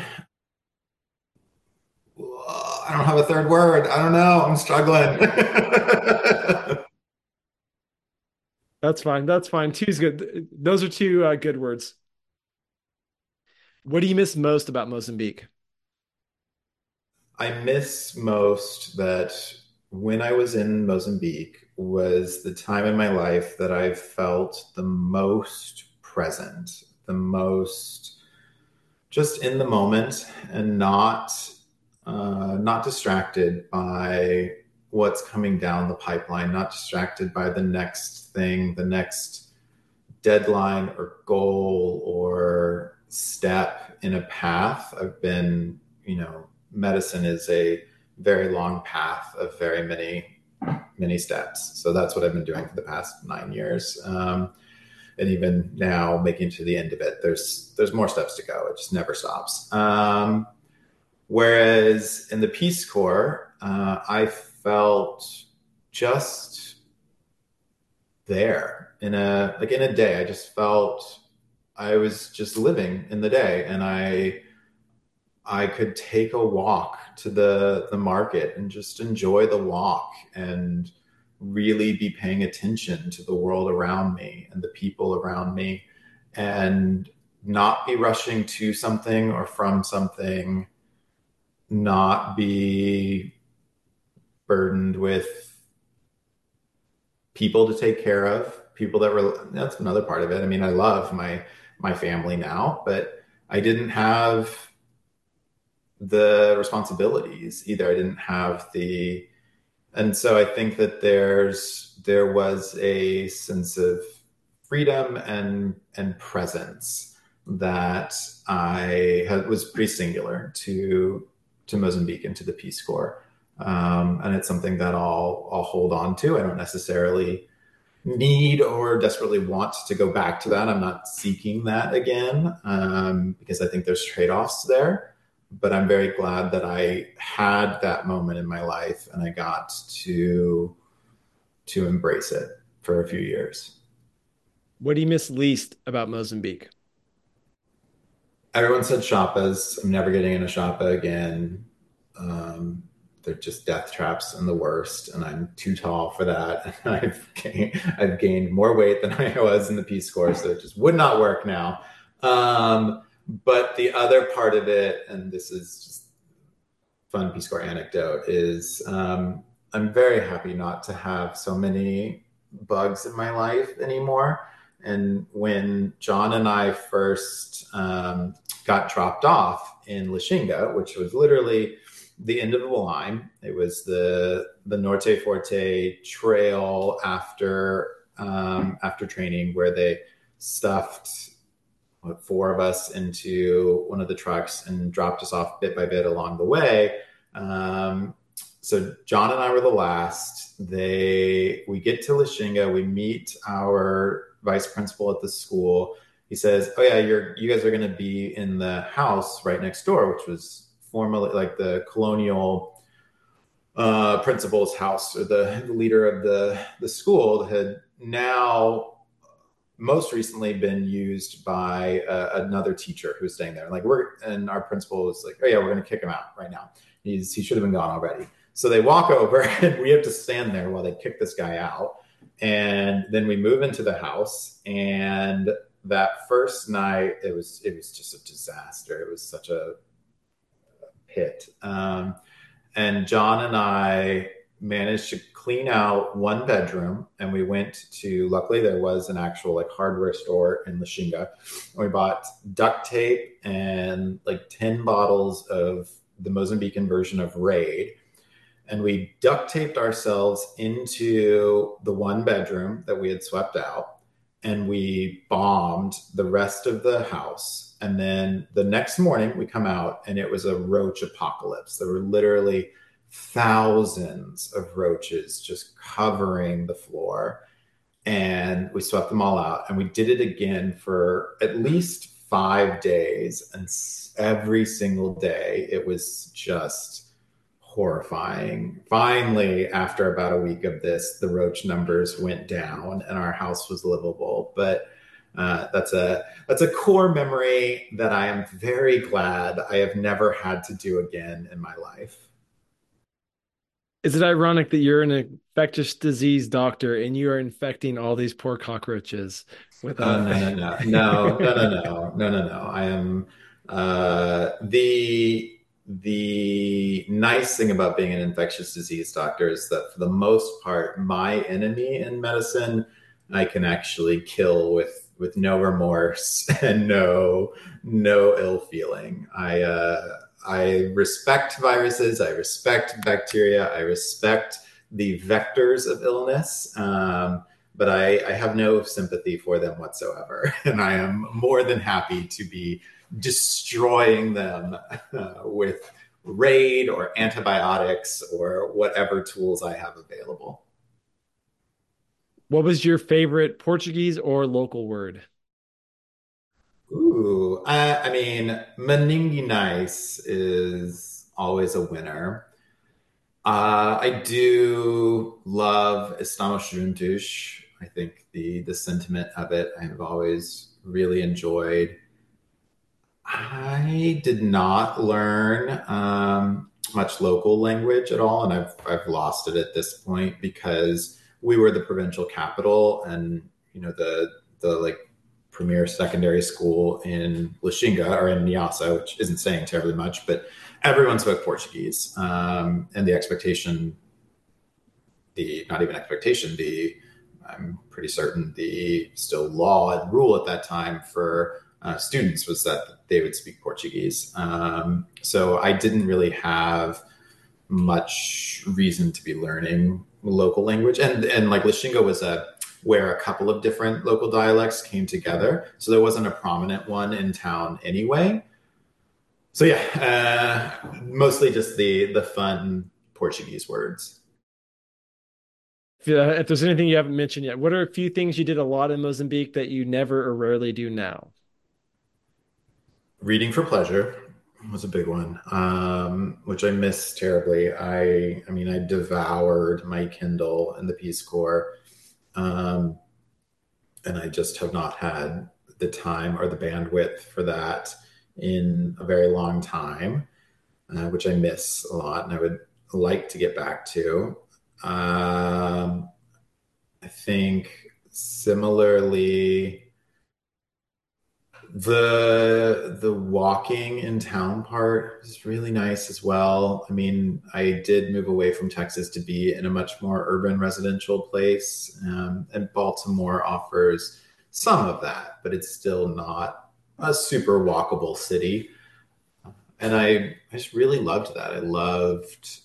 I don't have a third word. I don't know. I'm struggling. That's fine. That's fine. Two's good. Those are two uh, good words. What do you miss most about Mozambique? I miss most that when I was in Mozambique was the time in my life that I felt the most present, the most just in the moment and not uh, not distracted by what's coming down the pipeline, not distracted by the next thing, the next deadline or goal or step in a path. I've been, you know, medicine is a very long path of very many, many steps. So that's what I've been doing for the past nine years. Um, and even now making to the end of it, there's, there's more steps to go. It just never stops. Um, whereas in the Peace Corps, uh, I felt just there in a, like in a day, I just felt I was just living in the day and I I could take a walk to the the market and just enjoy the walk and really be paying attention to the world around me and the people around me and not be rushing to something or from something not be burdened with people to take care of people that were that's another part of it. I mean i love my my family now, but I didn't have the responsibilities either. I didn't have the, and so I think that there's there was a sense of freedom and and presence that I had, was pretty singular to to Mozambique and to the Peace Corps, um, and it's something that I'll I'll hold on to. I don't necessarily need or desperately want to go back to that. I'm not seeking that again um, because I think there's trade offs there. But I'm very glad that I had that moment in my life and I got to to embrace it for a few years. What do you miss least about Mozambique? Everyone said chapas. I'm never getting in a chapa again. Um, they're just death traps and the worst. And I'm too tall for that. And I've gained, I've gained more weight than I was in the Peace Corps, so it just would not work now. Um, but the other part of it, and this is just fun Peace Corps anecdote, is um, I'm very happy not to have so many bugs in my life anymore. And when John and I first um, got dropped off in Lichinga, which was literally the end of the line. It was the the Norte Forte trail after um, after training where they stuffed what, four of us into one of the trucks and dropped us off bit by bit along the way. Um, so John and I were the last. They we get to Lichinga, we meet our vice principal at the school. He says, "Oh yeah, you're you guys are going to be in the house right next door, which was formerly like the colonial uh, principal's house or the, the leader of the the school had now most recently been used by uh, another teacher who's staying there. Like we're and our principal was like, "Oh yeah, we're going to kick him out right now. He's he should have been gone already." So they walk over and we have to stand there while they kick this guy out. And then we move into the house and that first night it was it was just a disaster. It was such a pit. Um, and John and I managed to clean out one bedroom and we went to luckily there was an actual like hardware store in Lichinga. And We bought duct tape and like 10 bottles of the Mozambican version of Raid. And we duct taped ourselves into the one bedroom that we had swept out and we bombed the rest of the house. And then the next morning we come out and it was a roach apocalypse. There were literally thousands of roaches just covering the floor. And we swept them all out. And we did it again for at least five days. And every single day, it was just horrifying. Finally, after about a week of this, the roach numbers went down and our house was livable. But uh, that's a that's a core memory that I am very glad I have never had to do again in my life. Is it ironic that you're an infectious disease doctor and you are infecting all these poor cockroaches with uh, no, no, no, no, no, no, no, no, no, no. I am uh, the the nice thing about being an infectious disease doctor is that for the most part, my enemy in medicine, I can actually kill with with no remorse and no no ill feeling. I uh, I respect viruses, I respect bacteria, I respect the vectors of illness, um, but I, I, have no sympathy for them whatsoever. And I am more than happy to be destroying them uh, with raid or antibiotics or whatever tools I have available. What was your favorite Portuguese or local word? Ooh, I mean, Meningi Nice is always a winner. Uh, I do love Estamos Juntos. I think the the sentiment of it I have always really enjoyed. I did not learn um, much local language at all, and I've I've lost it at this point because we were the provincial capital, and you know the the like premier secondary school in Lichinga or in Niassa, which isn't saying terribly much, but everyone spoke Portuguese. Um, and the expectation, the not even expectation, the I'm pretty certain the still law and rule at that time for uh, students was that they would speak Portuguese. Um, so I didn't really have much reason to be learning local language, and and like Lichinga was a where a couple of different local dialects came together. So there wasn't a prominent one in town anyway. So yeah, uh, mostly just the the fun Portuguese words. If, uh, if there's anything you haven't mentioned yet, what are a few things you did a lot in Mozambique that you never or rarely do now? Reading for pleasure was a big one, um, which I miss terribly. I, I mean, I devoured my Kindle and the Peace Corps um, and I just have not had the time or the bandwidth for that in a very long time, uh, which I miss a lot and I would like to get back to. Um, I think similarly, the the walking in town part is really nice as well. I mean, I did move away from Texas to be in a much more urban residential place, um, and Baltimore offers some of that, but it's still not a super walkable city. And I, I just really loved that. I loved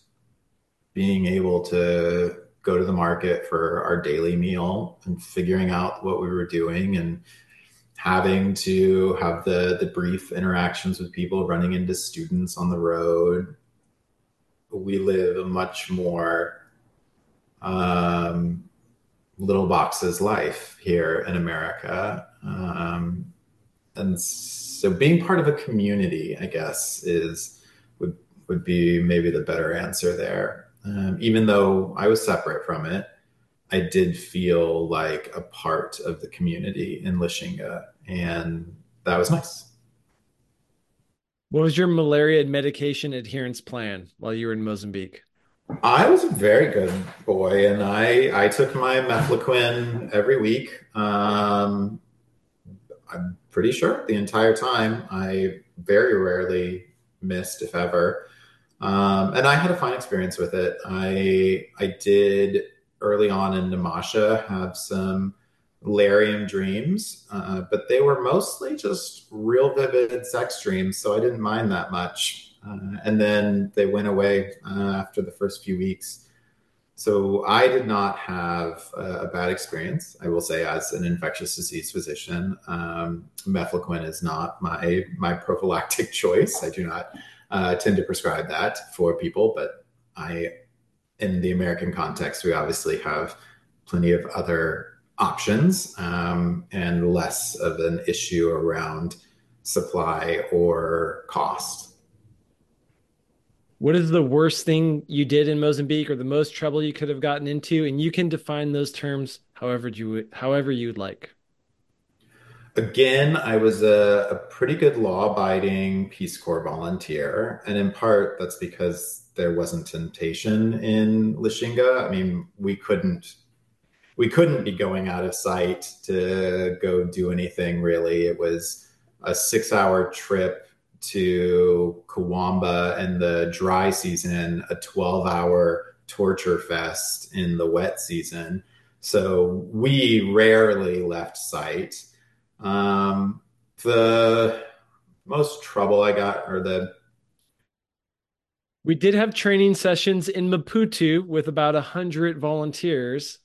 being able to go to the market for our daily meal and figuring out what we were doing and having to have the the brief interactions with people running into students on the road we live a much more um, little boxes life here in America. Um, and so being part of a community, I guess, is would would be maybe the better answer there. Um, even though I was separate from it, I did feel like a part of the community in Lichinga, and that was nice. What was your malaria medication adherence plan while you were in Mozambique? I was a very good boy, and I I took my mefloquine every week. Um, I'm pretty sure the entire time. I very rarely missed, if ever. Um, and I had a fine experience with it. I I did early on in Namaacha have some Lariam dreams, uh, but they were mostly just real vivid sex dreams, so I didn't mind that much. Uh, and then they went away uh, after the first few weeks. So I did not have a, a, bad experience. I will say, as an infectious disease physician, um, mefloquine is not my my prophylactic choice. I do not uh, tend to prescribe that for people, but I, in the American context, we obviously have plenty of other options um, and less of an issue around supply or cost. What is the worst thing you did in Mozambique or the most trouble you could have gotten into? And you can define those terms however you however you'd like. Again, I was a, a pretty good law abiding Peace Corps volunteer. And in part, that's because there wasn't temptation in Lichinga. I mean, we couldn't we couldn't be going out of sight to go do anything really. It was a six hour trip to Cuamba in the dry season, a 12 hour torture fest in the wet season. So we rarely left sight. Um, the most trouble I got, or the we did have training sessions in Maputo with about a hundred volunteers.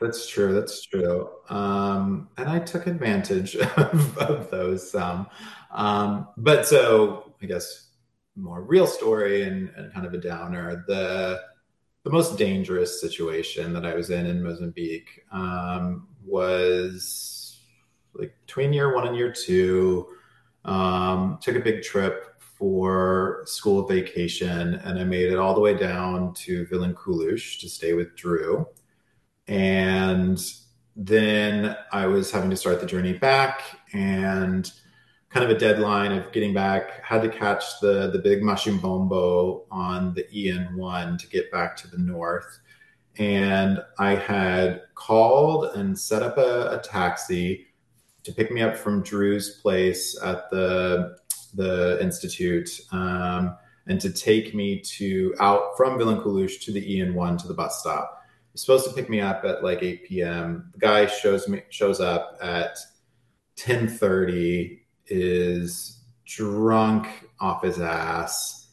That's true. That's true. Um, and I took advantage of, of those. Um, um, but so I guess more real story and, and, kind of a downer. The the most dangerous situation that I was in in Mozambique um, was like between year one and year two. Um, took a big trip for school vacation, and I made it all the way down to Vilanculos to stay with Drew and then I was having to start the journey back and kind of a deadline of getting back. Had to catch the the big Machimbombo on the EN1 to get back to the north. And I had called and set up a, a taxi to pick me up from Drew's place at the the institute um, and to take me to out from Vilanculos to the EN1 to the bus stop supposed to pick me up at like 8 p.m. The guy shows me shows up at 10:30 is drunk off his ass.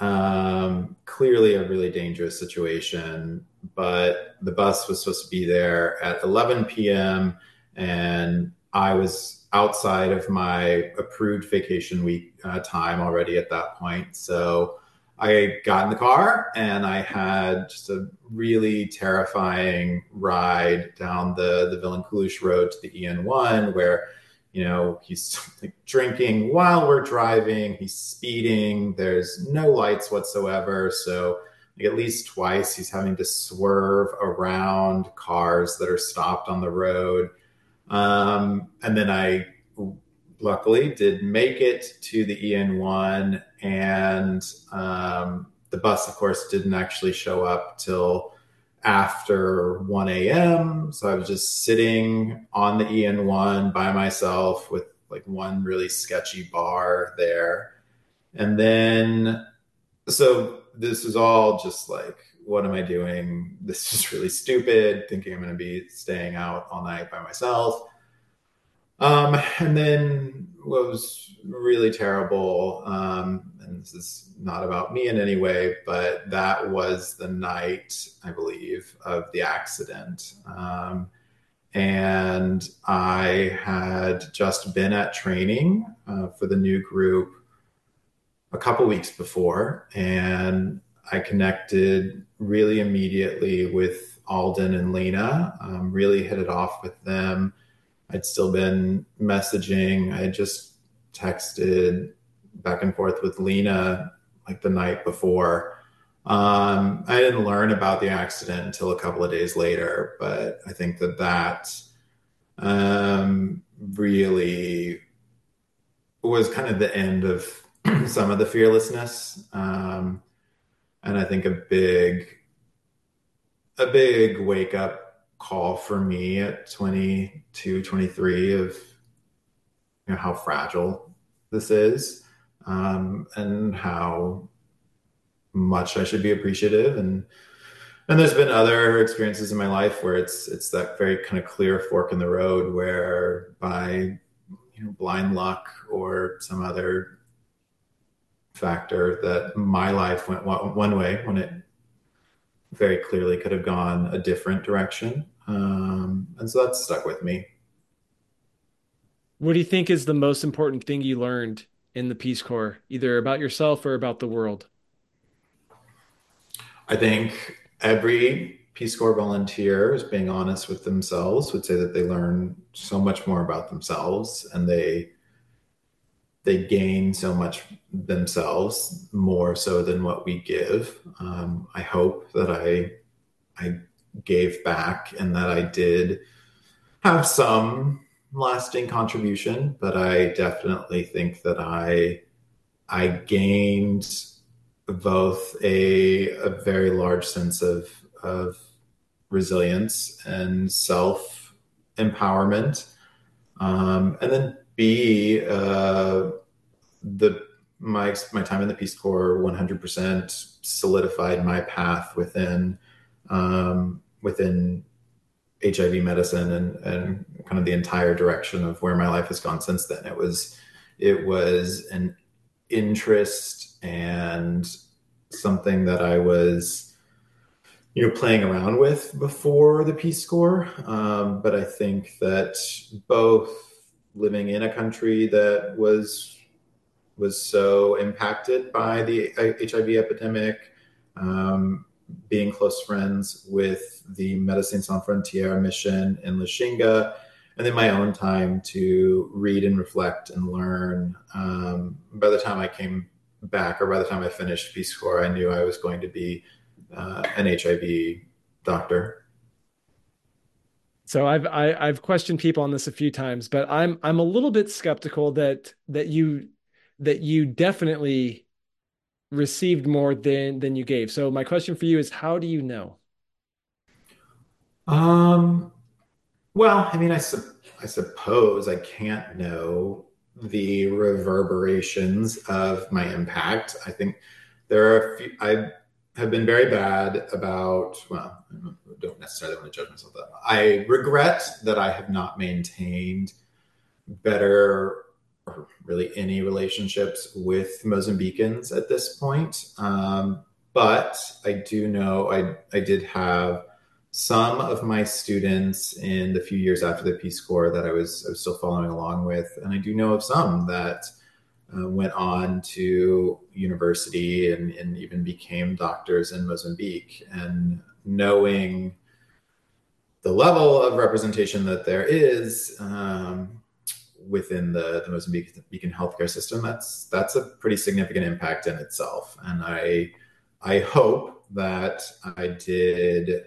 Um, clearly a really dangerous situation, but the bus was supposed to be there at 11 p.m. and I was outside of my approved vacation week uh, time already at that point. So I got in the car and I had just a really terrifying ride down the the Vilanculos road to the EN1 where you know he's like drinking while we're driving, he's speeding, there's no lights whatsoever, so like at least twice he's having to swerve around cars that are stopped on the road. Um, and then I luckily did make it to the EN1 and um, the bus of course didn't actually show up till after 1 a.m. So I was just sitting on the EN1 by myself with like one really sketchy bar there. And then, so this is all just like, what am I doing? This is really stupid, thinking I'm going to be staying out all night by myself. Um, and then what was really terrible, um, and this is not about me in any way, but that was the night, I believe, of the accident. Um, and I had just been at training uh, for the new group a couple weeks before, and I connected really immediately with Alden and Lena. Um, really hit it off with them. I'd still been messaging. I had just texted back and forth with Lena like the night before. Um, I didn't learn about the accident until a couple of days later, but I think that that um, really was kind of the end of some of the fearlessness. Um, and I think a big, a big wake up call for me at 22, 23 of you know, how fragile this is um, and how much I should be appreciative. And and there's been other experiences in my life where it's it's that very kind of clear fork in the road where by you know blind luck or some other factor that my life went one way when it very clearly could have gone a different direction. Um, and so that's stuck with me. What do you think is the most important thing you learned in the peace corps either about yourself or about the world? I think every Peace Corps volunteer is being honest with themselves would say that they learn so much more about themselves and they they gain so much themselves more so than what we give. Um, I hope that I I gave back and that I did have some lasting contribution, but I definitely think that I I gained both a, a very large sense of, of resilience and self empowerment. Um, and then B, uh, the my my time in the Peace Corps 100% solidified my path within um, within HIV medicine and and kind of the entire direction of where my life has gone since then. It was it was an interest and something that I was, you know, playing around with before the Peace Corps. Um, but I think that both living in a country that was was so impacted by the HIV epidemic, um, being close friends with the Médecins Sans Frontières mission in Lichinga, and then my own time to read and reflect and learn. Um, by the time I came back, or by the time I finished Peace Corps, I knew I was going to be uh, an HIV doctor. So I've I, have i have questioned people on this a few times, but I'm I'm a little bit skeptical that that you that you definitely received more than than you gave. So my question for you is, how do you know? Um. Well, I mean, I su- I suppose I can't know the reverberations of my impact. I think there are a few, I have been very bad about, well, I don't necessarily want to judge myself that. I regret that I have not maintained better or really any relationships with Mozambicans at this point. Um, but I do know I, I did have some of my students in the few years after the Peace Corps that I was, I was still following along with. And I do know of some that uh, went on to university and, and even became doctors in Mozambique. And knowing the level of representation that there is um, within the, the Mozambican healthcare system, that's that's a pretty significant impact in itself. And I I hope that I did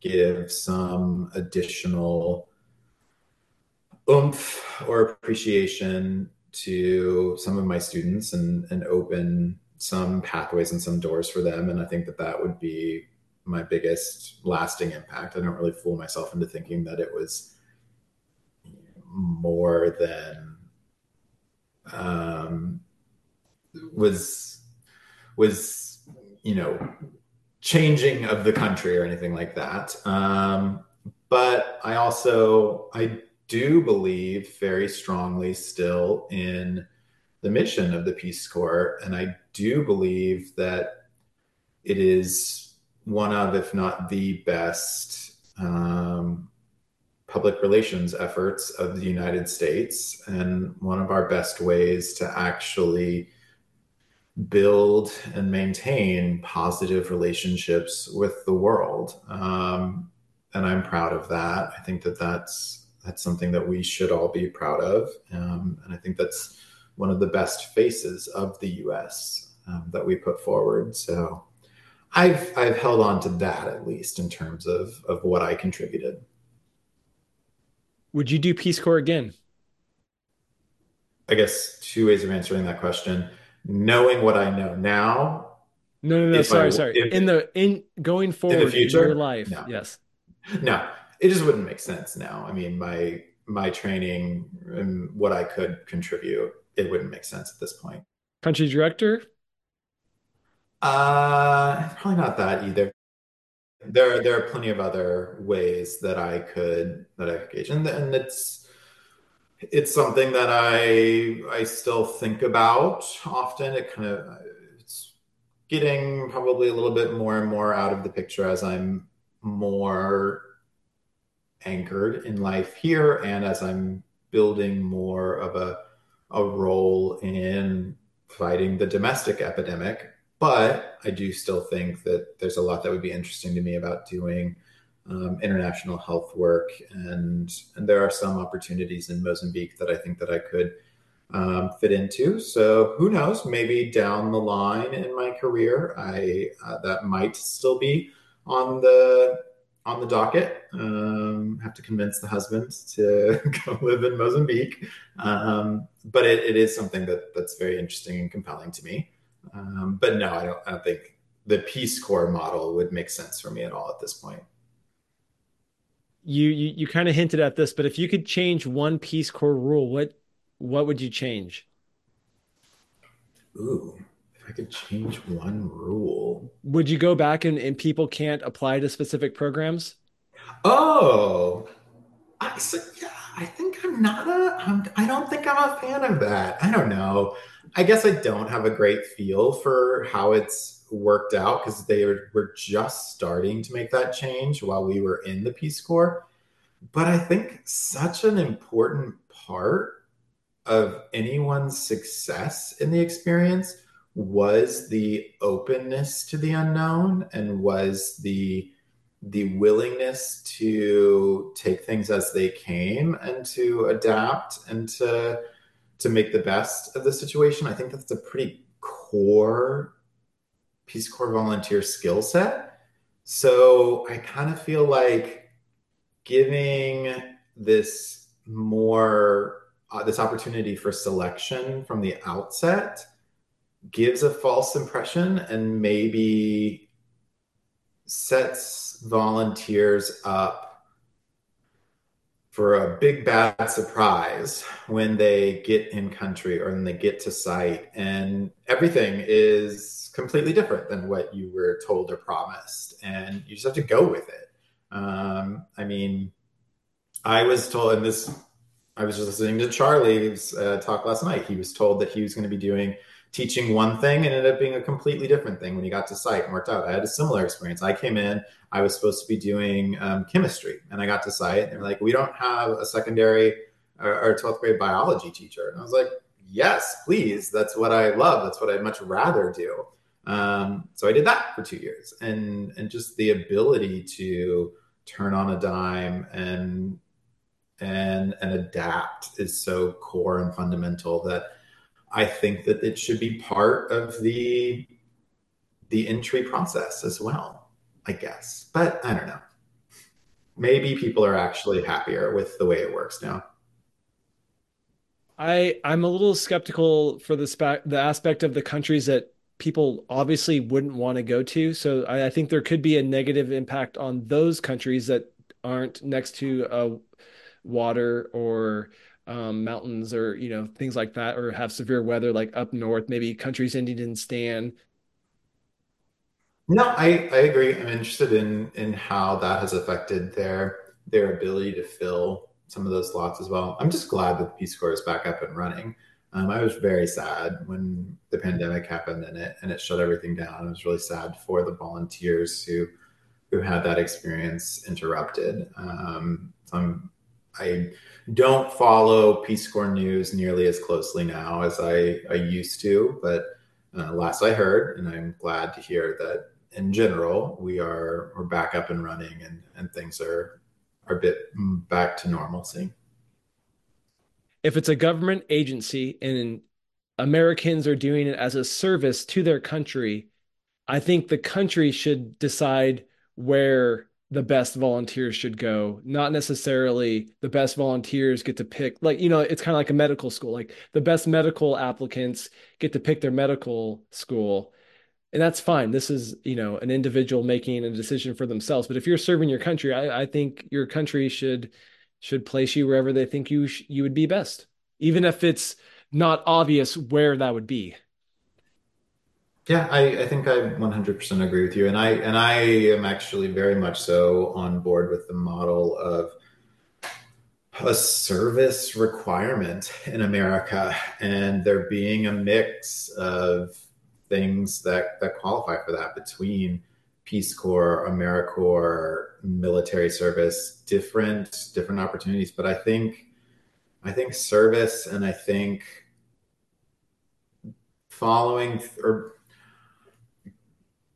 give some additional oomph or appreciation to some of my students and, and open some pathways and some doors for them. And I think that that would be my biggest lasting impact. I don't really fool myself into thinking that it was more than um, was was you know changing of the country or anything like that. Um, but I also I do believe very strongly still in the mission of the Peace Corps, and I do believe that it is one of, if not the best, um, public relations efforts of the United States, and one of our best ways to actually build and maintain positive relationships with the world. Um, and I'm proud of that. I think that that's that's something that we should all be proud of, um, and I think that's one of the best faces of the U.S. Um, that we put forward. So I've I've held on to that at least in terms of of what I contributed. Would you do Peace Corps again? I guess two ways of answering that question. Knowing what I know now. No, no, no. Sorry, I, sorry. If, in the in going forward in, the future, in your life, no. yes. No, it just wouldn't make sense now. I mean, my my training and what I could contribute, it wouldn't make sense at this point. Country director? Uh, probably not that either. There, there are plenty of other ways that I could that I could engage, and, and it's it's something that I I still think about often. It kind of it's getting probably a little bit more and more out of the picture as I'm more anchored in life here and as I'm building more of a a role in fighting the domestic epidemic. But I do still think that there's a lot that would be interesting to me about doing um, international health work, and and there are some opportunities in Mozambique that I think that I could um, fit into. So who knows? Maybe down the line in my career, I uh, that might still be on the on the docket. Um, have to convince the husband to go live in Mozambique, um, but it, it is something that that's very interesting and compelling to me. Um, but no, I don't. I don't think the Peace Corps model would make sense for me at all at this point you you, you kind of hinted at this, but if you could change one Peace Corps rule, what what would you change? Ooh, I could change one rule, would you go back and, and people can't apply to specific programs? Oh, I so, yeah, I think I'm not a. I'm, I don't think I'm a fan of that. I don't know. I guess I don't have a great feel for how it's worked out because they were, were just starting to make that change while we were in the Peace Corps. But I think such an important part of anyone's success in the experience was the openness to the unknown and was the the willingness to take things as they came and to adapt and to to make the best of the situation. I think that's a pretty core Peace Corps volunteer skill set. So I kind of feel like giving this more uh, this opportunity for selection from the outset gives a false impression and maybe sets volunteers up for a big bad surprise when they get in country or when they get to site. And everything is completely different than what you were told or promised. And you just have to go with it. Um, i mean i was told and this i was just listening to charlie's uh, talk last night. He was told that he was going to be doing teaching one thing and ended up being a completely different thing when he got to site and worked out. I had a similar experience. I came in, I was supposed to be doing um, chemistry, and I got to site, and they're like, "We don't have a secondary or, 12th grade biology teacher." And I was like, "Yes, please. That's what I love. That's what I'd much rather do." Um, so I did that for two years, and and just the ability to turn on a dime and and and adapt is so core and fundamental that I think that it should be part of the the entry process as well, I guess. But I don't know. Maybe people are actually happier with the way it works now. I I'm a little skeptical for the spe- the aspect of the countries that people obviously wouldn't want to go to. So I, I think there could be a negative impact on those countries that aren't next to a uh, water or um, mountains or you know things like that, or have severe weather like up north, maybe countries ending in stand. No, I, I agree. I'm interested in in how that has affected their their ability to fill some of those slots as well. I'm just glad that the Peace Corps is back up and running. Um, I was very sad when the pandemic happened and it and it shut everything down. I was really sad for the volunteers who who had that experience interrupted. Um, so I'm I don't follow Peace Corps news nearly as closely now as I, I used to, but uh, last I heard, and I'm glad to hear that in general, we are we're back up and running, and and things are are a bit back to normalcy. If it's a government agency and Americans are doing it as a service to their country, I think the country should decide where the best volunteers should go, not necessarily the best volunteers get to pick. Like, you know, it's kind of like a medical school. Like the best medical applicants get to pick their medical school. And that's fine. This is, you know, an individual making a decision for themselves. But if you're serving your country, I, I think your country should should place you wherever they think you sh- you would be best, even if it's not obvious where that would be. Yeah, I, I think I 100% agree with you, and I and I am actually very much so on board with the model of a service requirement in America, and there being a mix of things that that qualify for that between Peace Corps, AmeriCorps, military service, different different opportunities. But I think I think service, and I think following or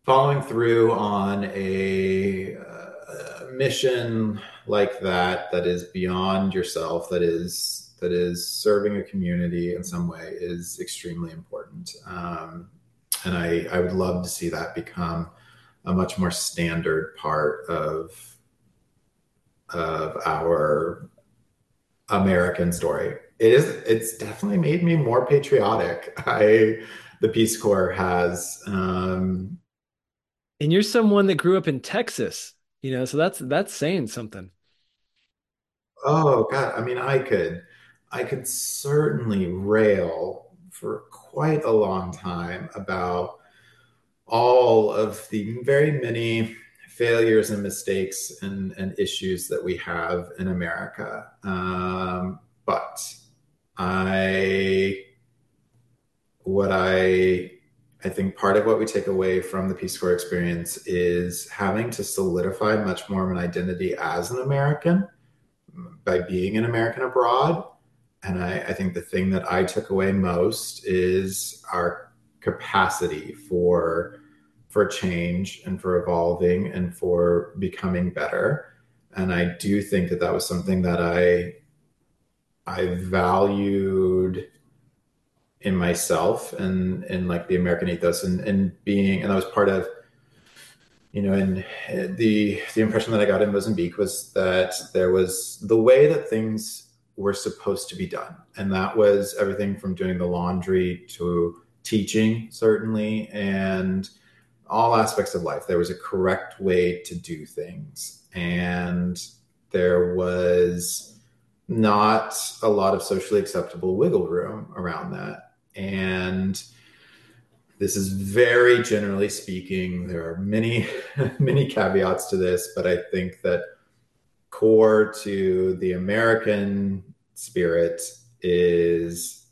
following through on a, a, mission like that that is beyond yourself that is that is serving a community in some way is extremely important um, and I, I would love to see that become a much more standard part of of our American story. It is it's definitely made me more patriotic. I the Peace Corps has um, and you're someone that grew up in Texas, you know, so that's that's saying something. Oh God, I mean, I could, I could certainly rail for quite a long time about all of the very many failures and mistakes and, and issues that we have in America. Um, but I, what I I think part of what we take away from the Peace Corps experience is having to solidify much more of an identity as an American by being an American abroad. And I, I think the thing that I took away most is our capacity for for change and for evolving and for becoming better. And I do think that that was something that I I valued in myself and in like the American ethos and, and being, and that was part of, you know, and the, the impression that I got in Mozambique was that there was the way that things were supposed to be done. And that was everything from doing the laundry to teaching, certainly, and all aspects of life. There was a correct way to do things. And there was not a lot of socially acceptable wiggle room around that. And this is very generally speaking. There are many, many caveats to this, but I think that core to the American spirit is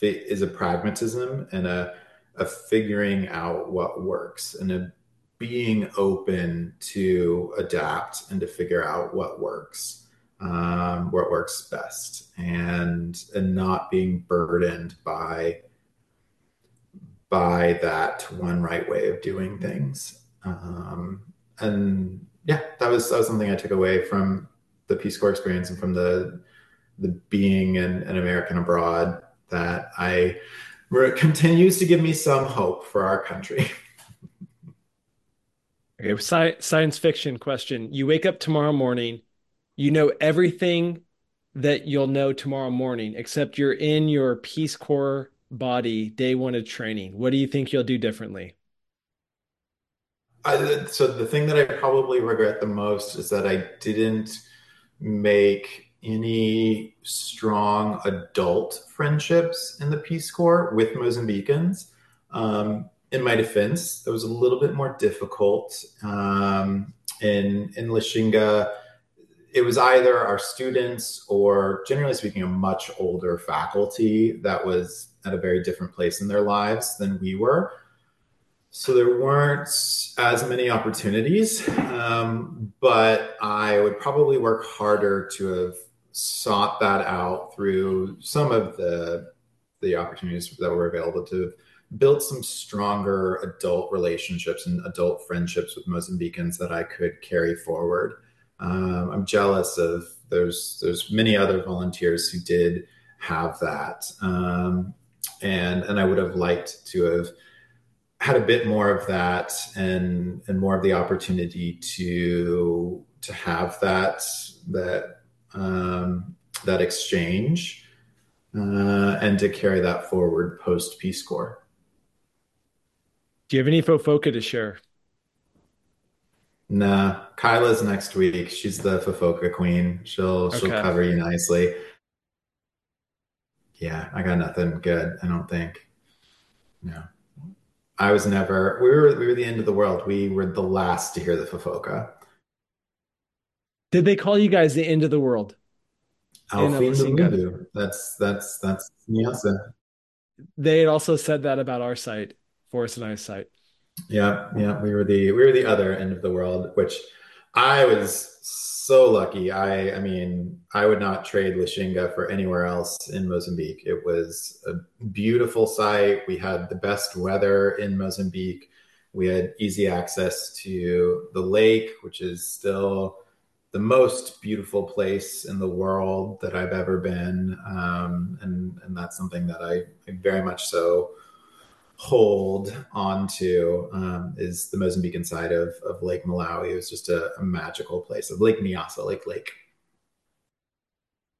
is a pragmatism and a, a figuring out what works and a being open to adapt and to figure out what works um, works best and and not being burdened by by that one right way of doing things. Um, and yeah that was that was something i took away from the peace corps experience and from the the being an, an american abroad that i continues to give me some hope for our country. Okay sci- science fiction question. You wake up tomorrow morning you know everything that you'll know tomorrow morning, except you're in your Peace Corps body day one of training. What do you think you'll do differently? I, so the thing that I probably regret the most is that I didn't make any strong adult friendships in the Peace Corps with Mozambicans. Um, in my defense, it was a little bit more difficult um, in in Lichinga it was either our students or generally speaking a much older faculty that was at a very different place in their lives than we were so there weren't as many opportunities um, but i would probably work harder to have sought that out through some of the the opportunities that were available to build some stronger adult relationships and adult friendships with Mozambicans that I could carry forward. Um, I'm jealous of there's there's many other volunteers who did have that, um, and and I would have liked to have had a bit more of that and and more of the opportunity to to have that that um, that exchange uh, and to carry that forward post Peace Corps. Do you have any Fofoca to share? Nah, Kyla's next week. She's the Fofoca queen. She'll she'll cover you nicely. Yeah, I got nothing good. I don't think. No, I was never. We were we were the end of the world. We were the last to hear the Fofoca. Did they call you guys the end of the world in Alfie and the That's that's that's Nyasa. They had also said that about our site, Forrest and I's site. Yeah, yeah. We were the we were the other end of the world, which I was so lucky. I I mean, I would not trade Lichinga for anywhere else in Mozambique. It was a beautiful site. We had the best weather in Mozambique. We had easy access to the lake, which is still the most beautiful place in the world that I've ever been. Um, and and that's something that I, I very much so hold onto um, is the Mozambican side of, of Lake Malawi. It was just a, a magical place of Lake Nyasa, Lake Lake.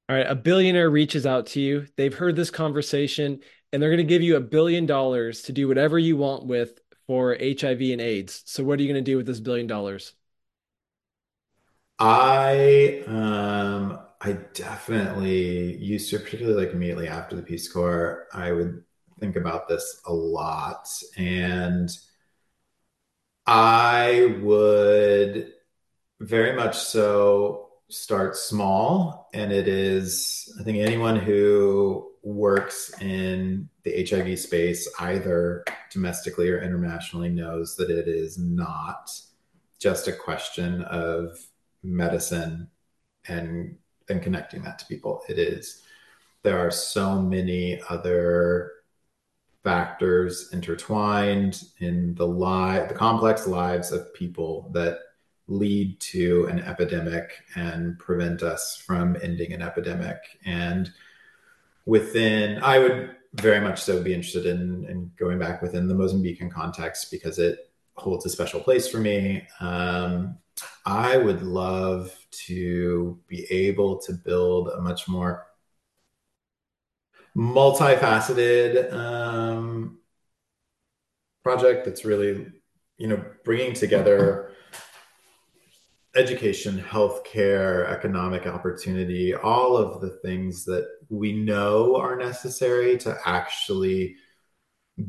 All right, a billionaire reaches out to you. They've heard this conversation and they're going to give you a billion dollars to do whatever you want with for HIV and AIDS. So, what are you going to do with this billion dollars? I um I definitely used to, particularly like immediately after the Peace Corps, I would think about this a lot. And I would very much so start small. And it is, I think anyone who works in the HIV space, either domestically or internationally, knows that it is not just a question of medicine and and connecting that to people. It is there are so many other factors intertwined in the li- the complex lives of people that lead to an epidemic and prevent us from ending an epidemic. And within, I would very much so be interested in, in going back within the Mozambican context because it holds a special place for me. Um, I would love to be able to build a much more multifaceted um, project that's really, you know, bringing together education, healthcare, economic opportunity, all of the things that we know are necessary to actually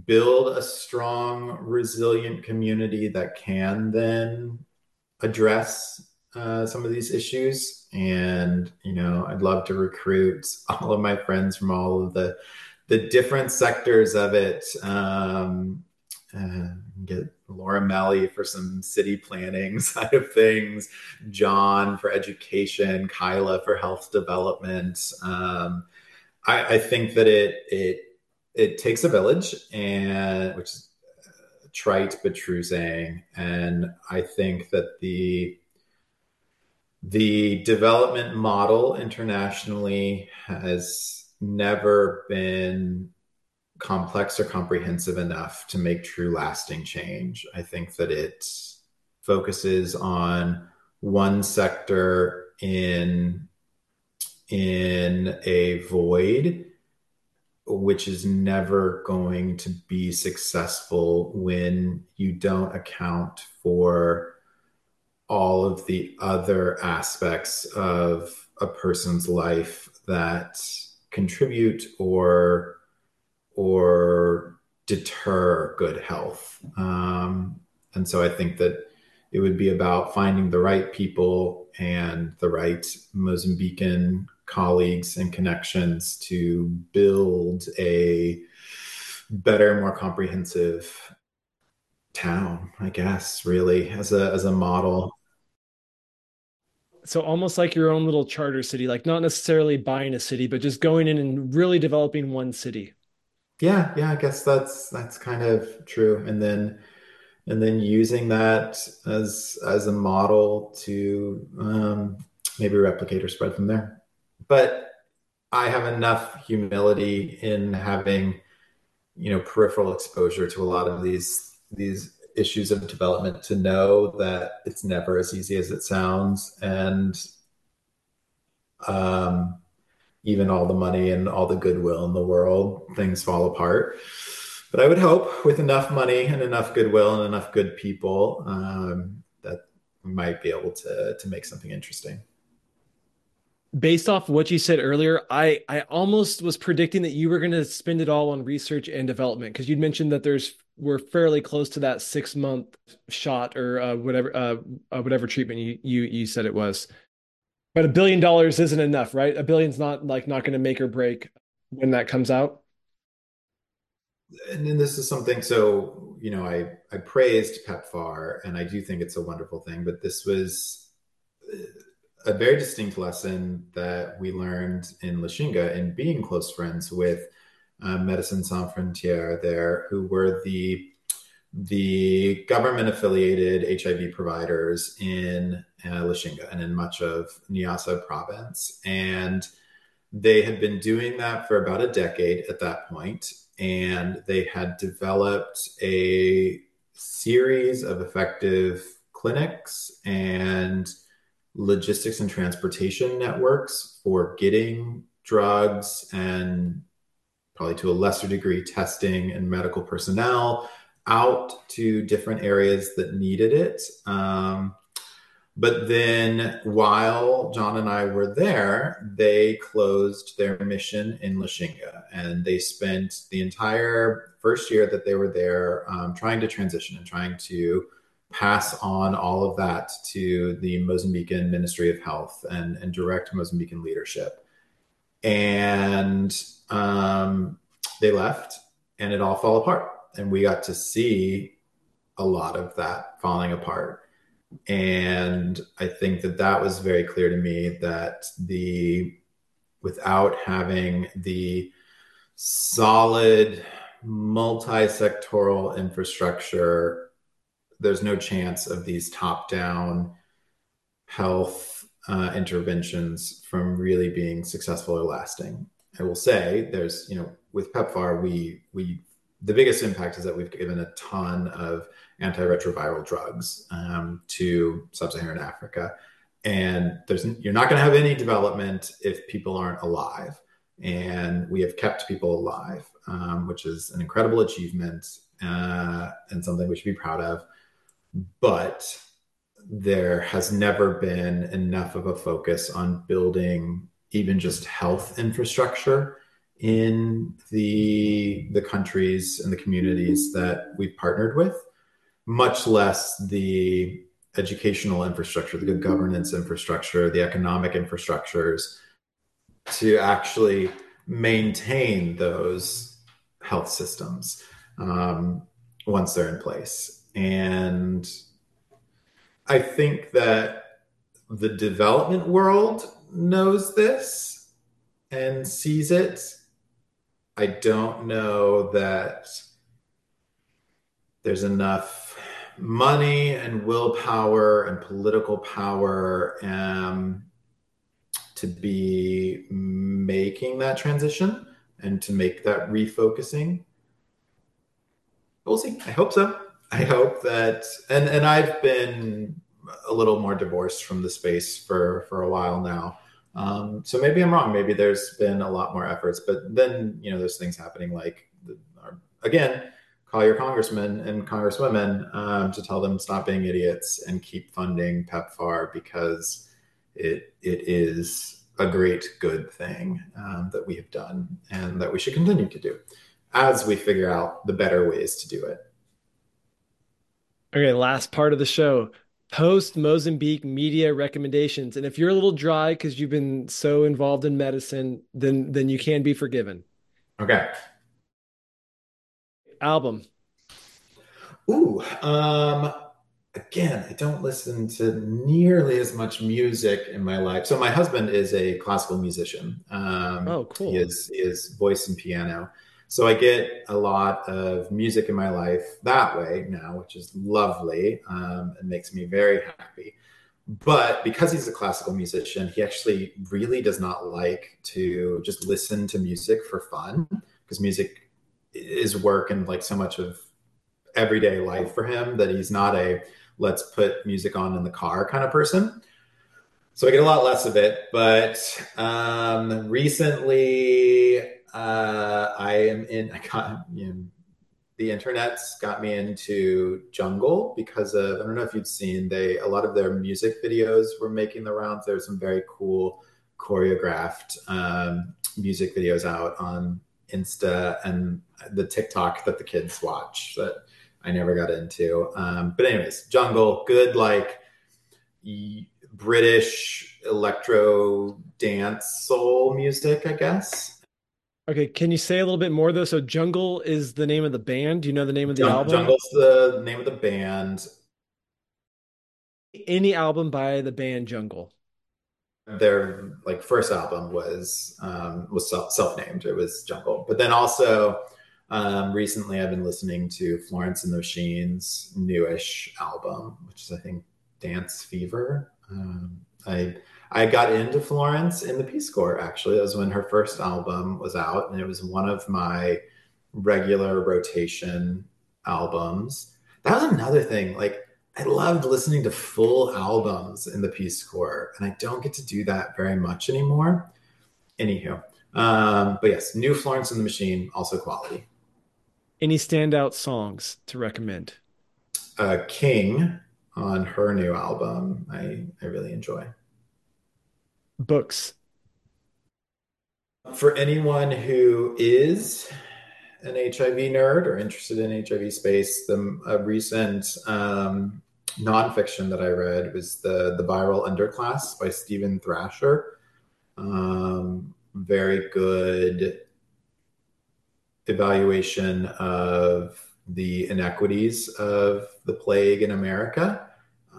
build a strong, resilient community that can then address uh, some of these issues. And you know, I'd love to recruit all of my friends from all of the the different sectors of it. Um, uh, get Laura Melly for some city planning side of things, John for education, Kyla for health development. Um, I, I think that it it it takes a village, and which is trite but true saying. And I think that the the development model internationally has never been complex or comprehensive enough to make true lasting change. I think that it focuses on one sector in in a void which is never going to be successful when you don't account for all of the other aspects of a person's life that contribute or or deter good health. Um, and so I think that it would be about finding the right people and the right Mozambican colleagues and connections to build a better, more comprehensive town, I guess, really, as a as a model. So, almost like your own little charter city, like not necessarily buying a city, but just going in and really developing one city. yeah, yeah, I guess that's that's kind of true. And then and then using that as as a model to um, maybe replicate or spread from there. But I have enough humility in having you know peripheral exposure to a lot of these these issues of development to know that it's never as easy as it sounds. And um, even all the money and all the goodwill in the world things fall apart. But i would hope with enough money and enough goodwill and enough good people um, that we might be able to to make something interesting. Based off what you said earlier, I I almost was predicting that you were going to spend it all on research and development because you'd mentioned that there's we're fairly close to that six month shot or uh, whatever uh, uh, whatever treatment you, you you said it was. But a billion dollars isn't enough, right? A billion's not like not going to make or break when that comes out. And then this is something. So you know, I I praised PEPFAR, and I do think it's a wonderful thing. But this was a very distinct lesson that we learned in Lichinga in being close friends with uh, Médecins Sans Frontières there, who were the the government affiliated HIV providers in uh, Lichinga and in much of Niassa province. And they had been doing that for about a decade at that point, and they had developed a series of effective clinics and logistics and transportation networks for getting drugs and probably to a lesser degree testing and medical personnel out to different areas that needed it. Um, but then while John and I were there, they closed their mission in Lichinga and they spent the entire first year that they were there um, trying to transition and trying to pass on all of that to the Mozambican Ministry of Health and, and direct Mozambican leadership. And um, they left and it all fell apart. And we got to see a lot of that falling apart. And I think that that was very clear to me that the, without having the solid multi sectoral infrastructure there's no chance of these top down health uh, interventions from really being successful or lasting. I will say there's, you know, with PEPFAR, we, we, the biggest impact is that we've given a ton of antiretroviral drugs um, to sub-Saharan Africa. And there's, you're not going to have any development if people aren't alive. And we have kept people alive, um, which is an incredible achievement uh, and something we should be proud of but there has never been enough of a focus on building even just health infrastructure in the the countries and the communities that we've partnered with much less the educational infrastructure the good governance infrastructure the economic infrastructures to actually maintain those health systems um, once they're in place. And I think that the development world knows this and sees it. I don't know that there's enough money and willpower and political power um, to be making that transition and to make that refocusing. We'll see. I hope so. I hope that, and and I've been a little more divorced from the space for for a while now. Um, so maybe I'm wrong. Maybe there's been a lot more efforts, but then you know there's things happening like again, call your congressmen and congresswomen um, to tell them stop being idiots and keep funding PEPFAR because it it is a great good thing um, that we have done and that we should continue to do as we figure out the better ways to do it. Okay, last part of the show. Post Mozambique media recommendations. And if you're a little dry because you've been so involved in medicine, then then you can be forgiven. Okay. Album. Ooh, um again, I don't listen to nearly as much music in my life. So my husband is a classical musician. Um, oh, cool. He is, he is voice and piano. So I get a lot of music in my life that way now, which is lovely um, and makes me very happy. But because he's a classical musician, he actually really does not like to just listen to music for fun because music is work and like so much of everyday life for him that he's not a let's put music on in the car kind of person. So I get a lot less of it. But um, recently, uh, I am in. I got you know, the internet's got me into Jungle because of I don't know if you've seen they a lot of their music videos were making the rounds. There's some very cool choreographed um, music videos out on Insta and the TikTok that the kids watch that I never got into. Um, but anyways, Jungle, good like British electro dance soul music, I guess. Okay, can you say a little bit more though? So Jungle is the name of the band. Do you know the name of the Jung- album? Jungle's the name of the band. Any album by the band Jungle? Their like first album was um, was self named. It was Jungle, but then also um, recently I've been listening to Florence and the Machine's newish album, which is I think Dance Fever. Um, I I got into Florence in the Peace Corps actually. That was when her first album was out, and it was one of my regular rotation albums. That was another thing. Like I loved listening to full albums in the Peace Corps, and I don't get to do that very much anymore. Anywho, um, but yes, new Florence and the Machine, also quality. Any standout songs to recommend? Uh, King on her new album, I I really enjoy. Books. For anyone who is an HIV nerd or interested in HIV space, the a recent um, nonfiction that I read was the the Viral Underclass by Stephen Thrasher. Um, very good evaluation of the inequities of the plague in America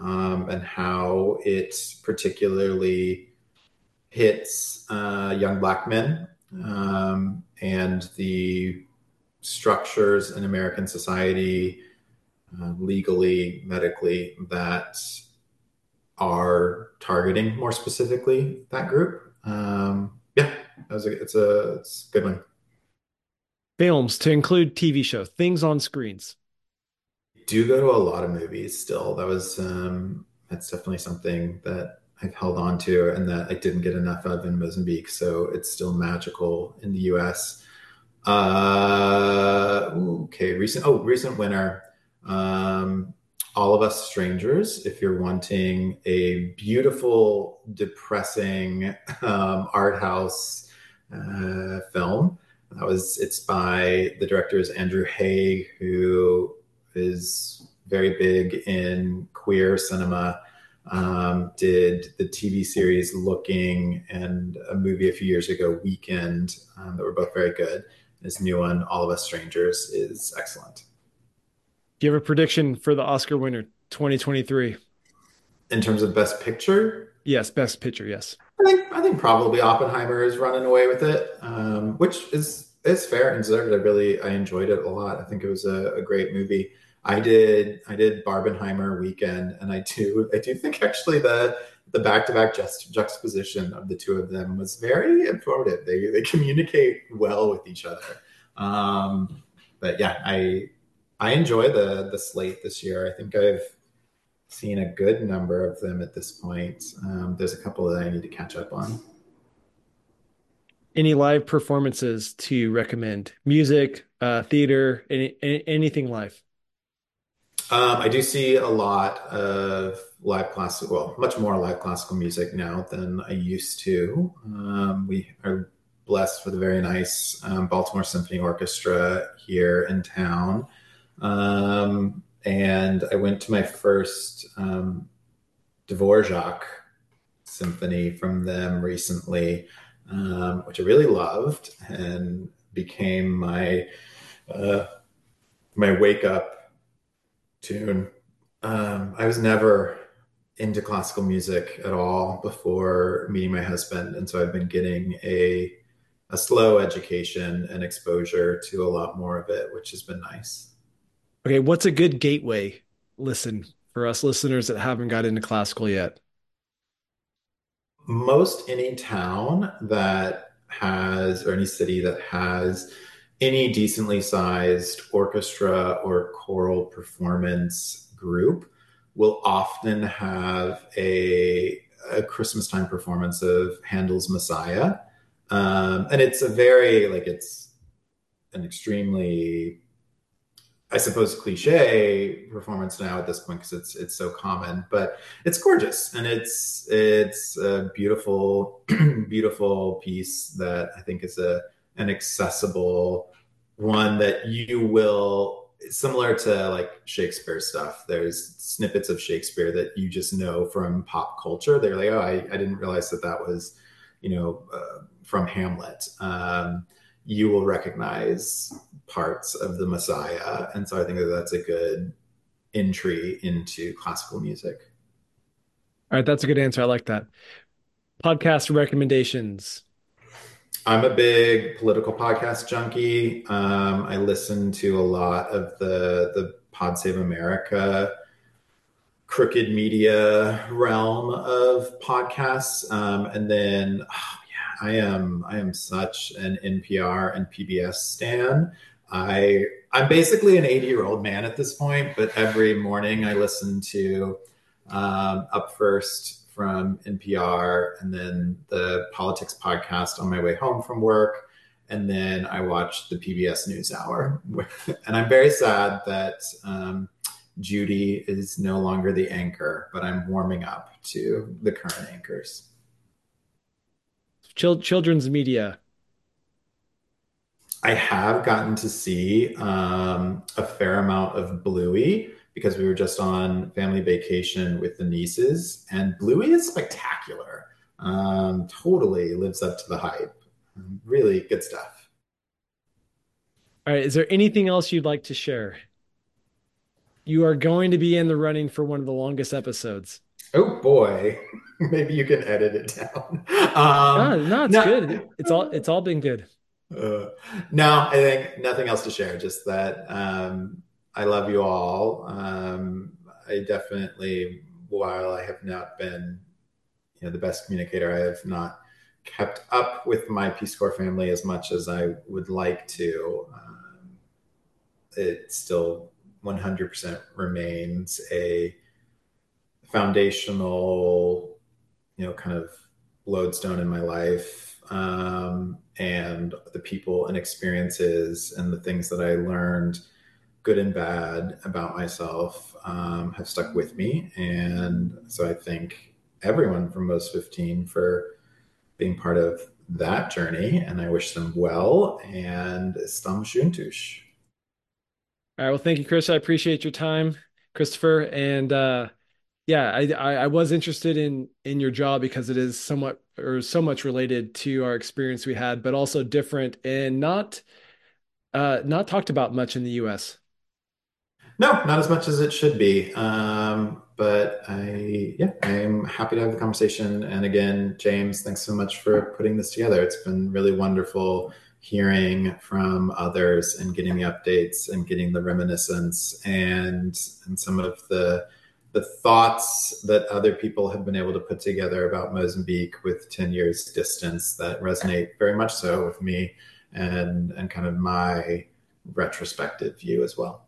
um, and how it particularly hits uh, young black men um, and the structures in American society, uh, legally, medically, that are targeting more specifically that group. Um, yeah, a, it's a it's a good one. Films to include TV show things on screens. Do go to a lot of movies still. That was um, that's definitely something that I've held on to and that I didn't get enough of in Mozambique. So it's still magical in the US. Uh, okay, recent, oh, recent winner. Um, All of Us Strangers, if you're wanting a beautiful, depressing um, art house uh, film. That was, it's by the director is Andrew Haigh, who is very big in queer cinema um, did the TV series Looking and a movie a few years ago, Weekend, um, that were both very good. This new one, All of Us Strangers, is excellent. Do you have a prediction for the Oscar winner 2023? In terms of Best Picture? Yes, Best Picture, yes. I think I think probably Oppenheimer is running away with it, um, which is is fair and deserved. I really I enjoyed it a lot. I think it was a, a great movie. I did I did Barbenheimer weekend, and I do I do think actually the the back to back juxtaposition of the two of them was very informative. They they communicate well with each other. Um, but yeah, I I enjoy the the slate this year. I think I've seen a good number of them at this point. Um, there's a couple that I need to catch up on. Any live performances to recommend? Music, uh, theater, any, anything live? Um, I do see a lot of live classical, well, much more live classical music now than I used to. Um, we are blessed with a very nice um, Baltimore Symphony Orchestra here in town. Um, and I went to my first um, Dvorak symphony from them recently, um, which I really loved and became my uh, my wake up tune. Um, I was never into classical music at all before meeting my husband, and so I've been getting a a slow education and exposure to a lot more of it, which has been nice. Okay, what's a good gateway listen for us listeners that haven't got into classical yet? Most any town that has, or any city that has any decently sized orchestra or choral performance group will often have a, a Christmas time performance of Handel's Messiah. Um, and it's a very, like, it's an extremely I suppose cliche performance now at this point because it's it's so common, but it's gorgeous and it's it's a beautiful beautiful piece that I think is a an accessible one that you will similar to like Shakespeare stuff. There's snippets of Shakespeare that you just know from pop culture. They're like, oh, I, I didn't realize that that was, you know, uh, from Hamlet. Um, you will recognize parts of the Messiah. And so I think that that's a good entry into classical music. All right, that's a good answer. I like that. Podcast recommendations. I'm a big political podcast junkie. Um, I listen to a lot of the the Pod Save America crooked media realm of podcasts, um, and then oh, I am I am such an NPR and PBS stan. I I'm basically an 80 year old man at this point, but every morning I listen to um, Up First from NPR, and then the politics podcast on my way home from work, and then I watch the PBS NewsHour. and I'm very sad that um, Judy is no longer the anchor, but I'm warming up to the current anchors children's media? I have gotten to see um, a fair amount of Bluey because we were just on family vacation with the nieces, and Bluey is spectacular. Um, totally lives up to the hype. Really good stuff. All right. Is there anything else you'd like to share? You are going to be in the running for one of the longest episodes. Oh boy, maybe you can edit it down. Um, no, no, it's no. good. It's all it's all been good. Uh, no, I think nothing else to share. Just that um, I love you all. Um, I definitely, while I have not been, you know, the best communicator, I have not kept up with my Peace Corps family as much as I would like to. Um, it still 100% remains a foundational, you know, kind of lodestone in my life. Um, and the people and experiences and the things that I learned, good and bad, about myself um, have stuck with me. And so I thank everyone from Moz 15 for being part of that journey. And I wish them well. And Stam Juntush. All right. Well, thank you, Chris. I appreciate your time, Christopher. And uh, yeah, I, I, I was interested in in your job because it is somewhat or so much related to our experience we had, but also different and not uh, not talked about much in the U.S. No, not as much as it should be. Um, but I, yeah, I'm happy to have the conversation. And again, James, thanks so much for putting this together. It's been really wonderful hearing from others and getting the updates and getting the reminiscence and and some of the the thoughts that other people have been able to put together about Mozambique with 10 years distance that resonate very much so with me and and kind of my retrospective view as well.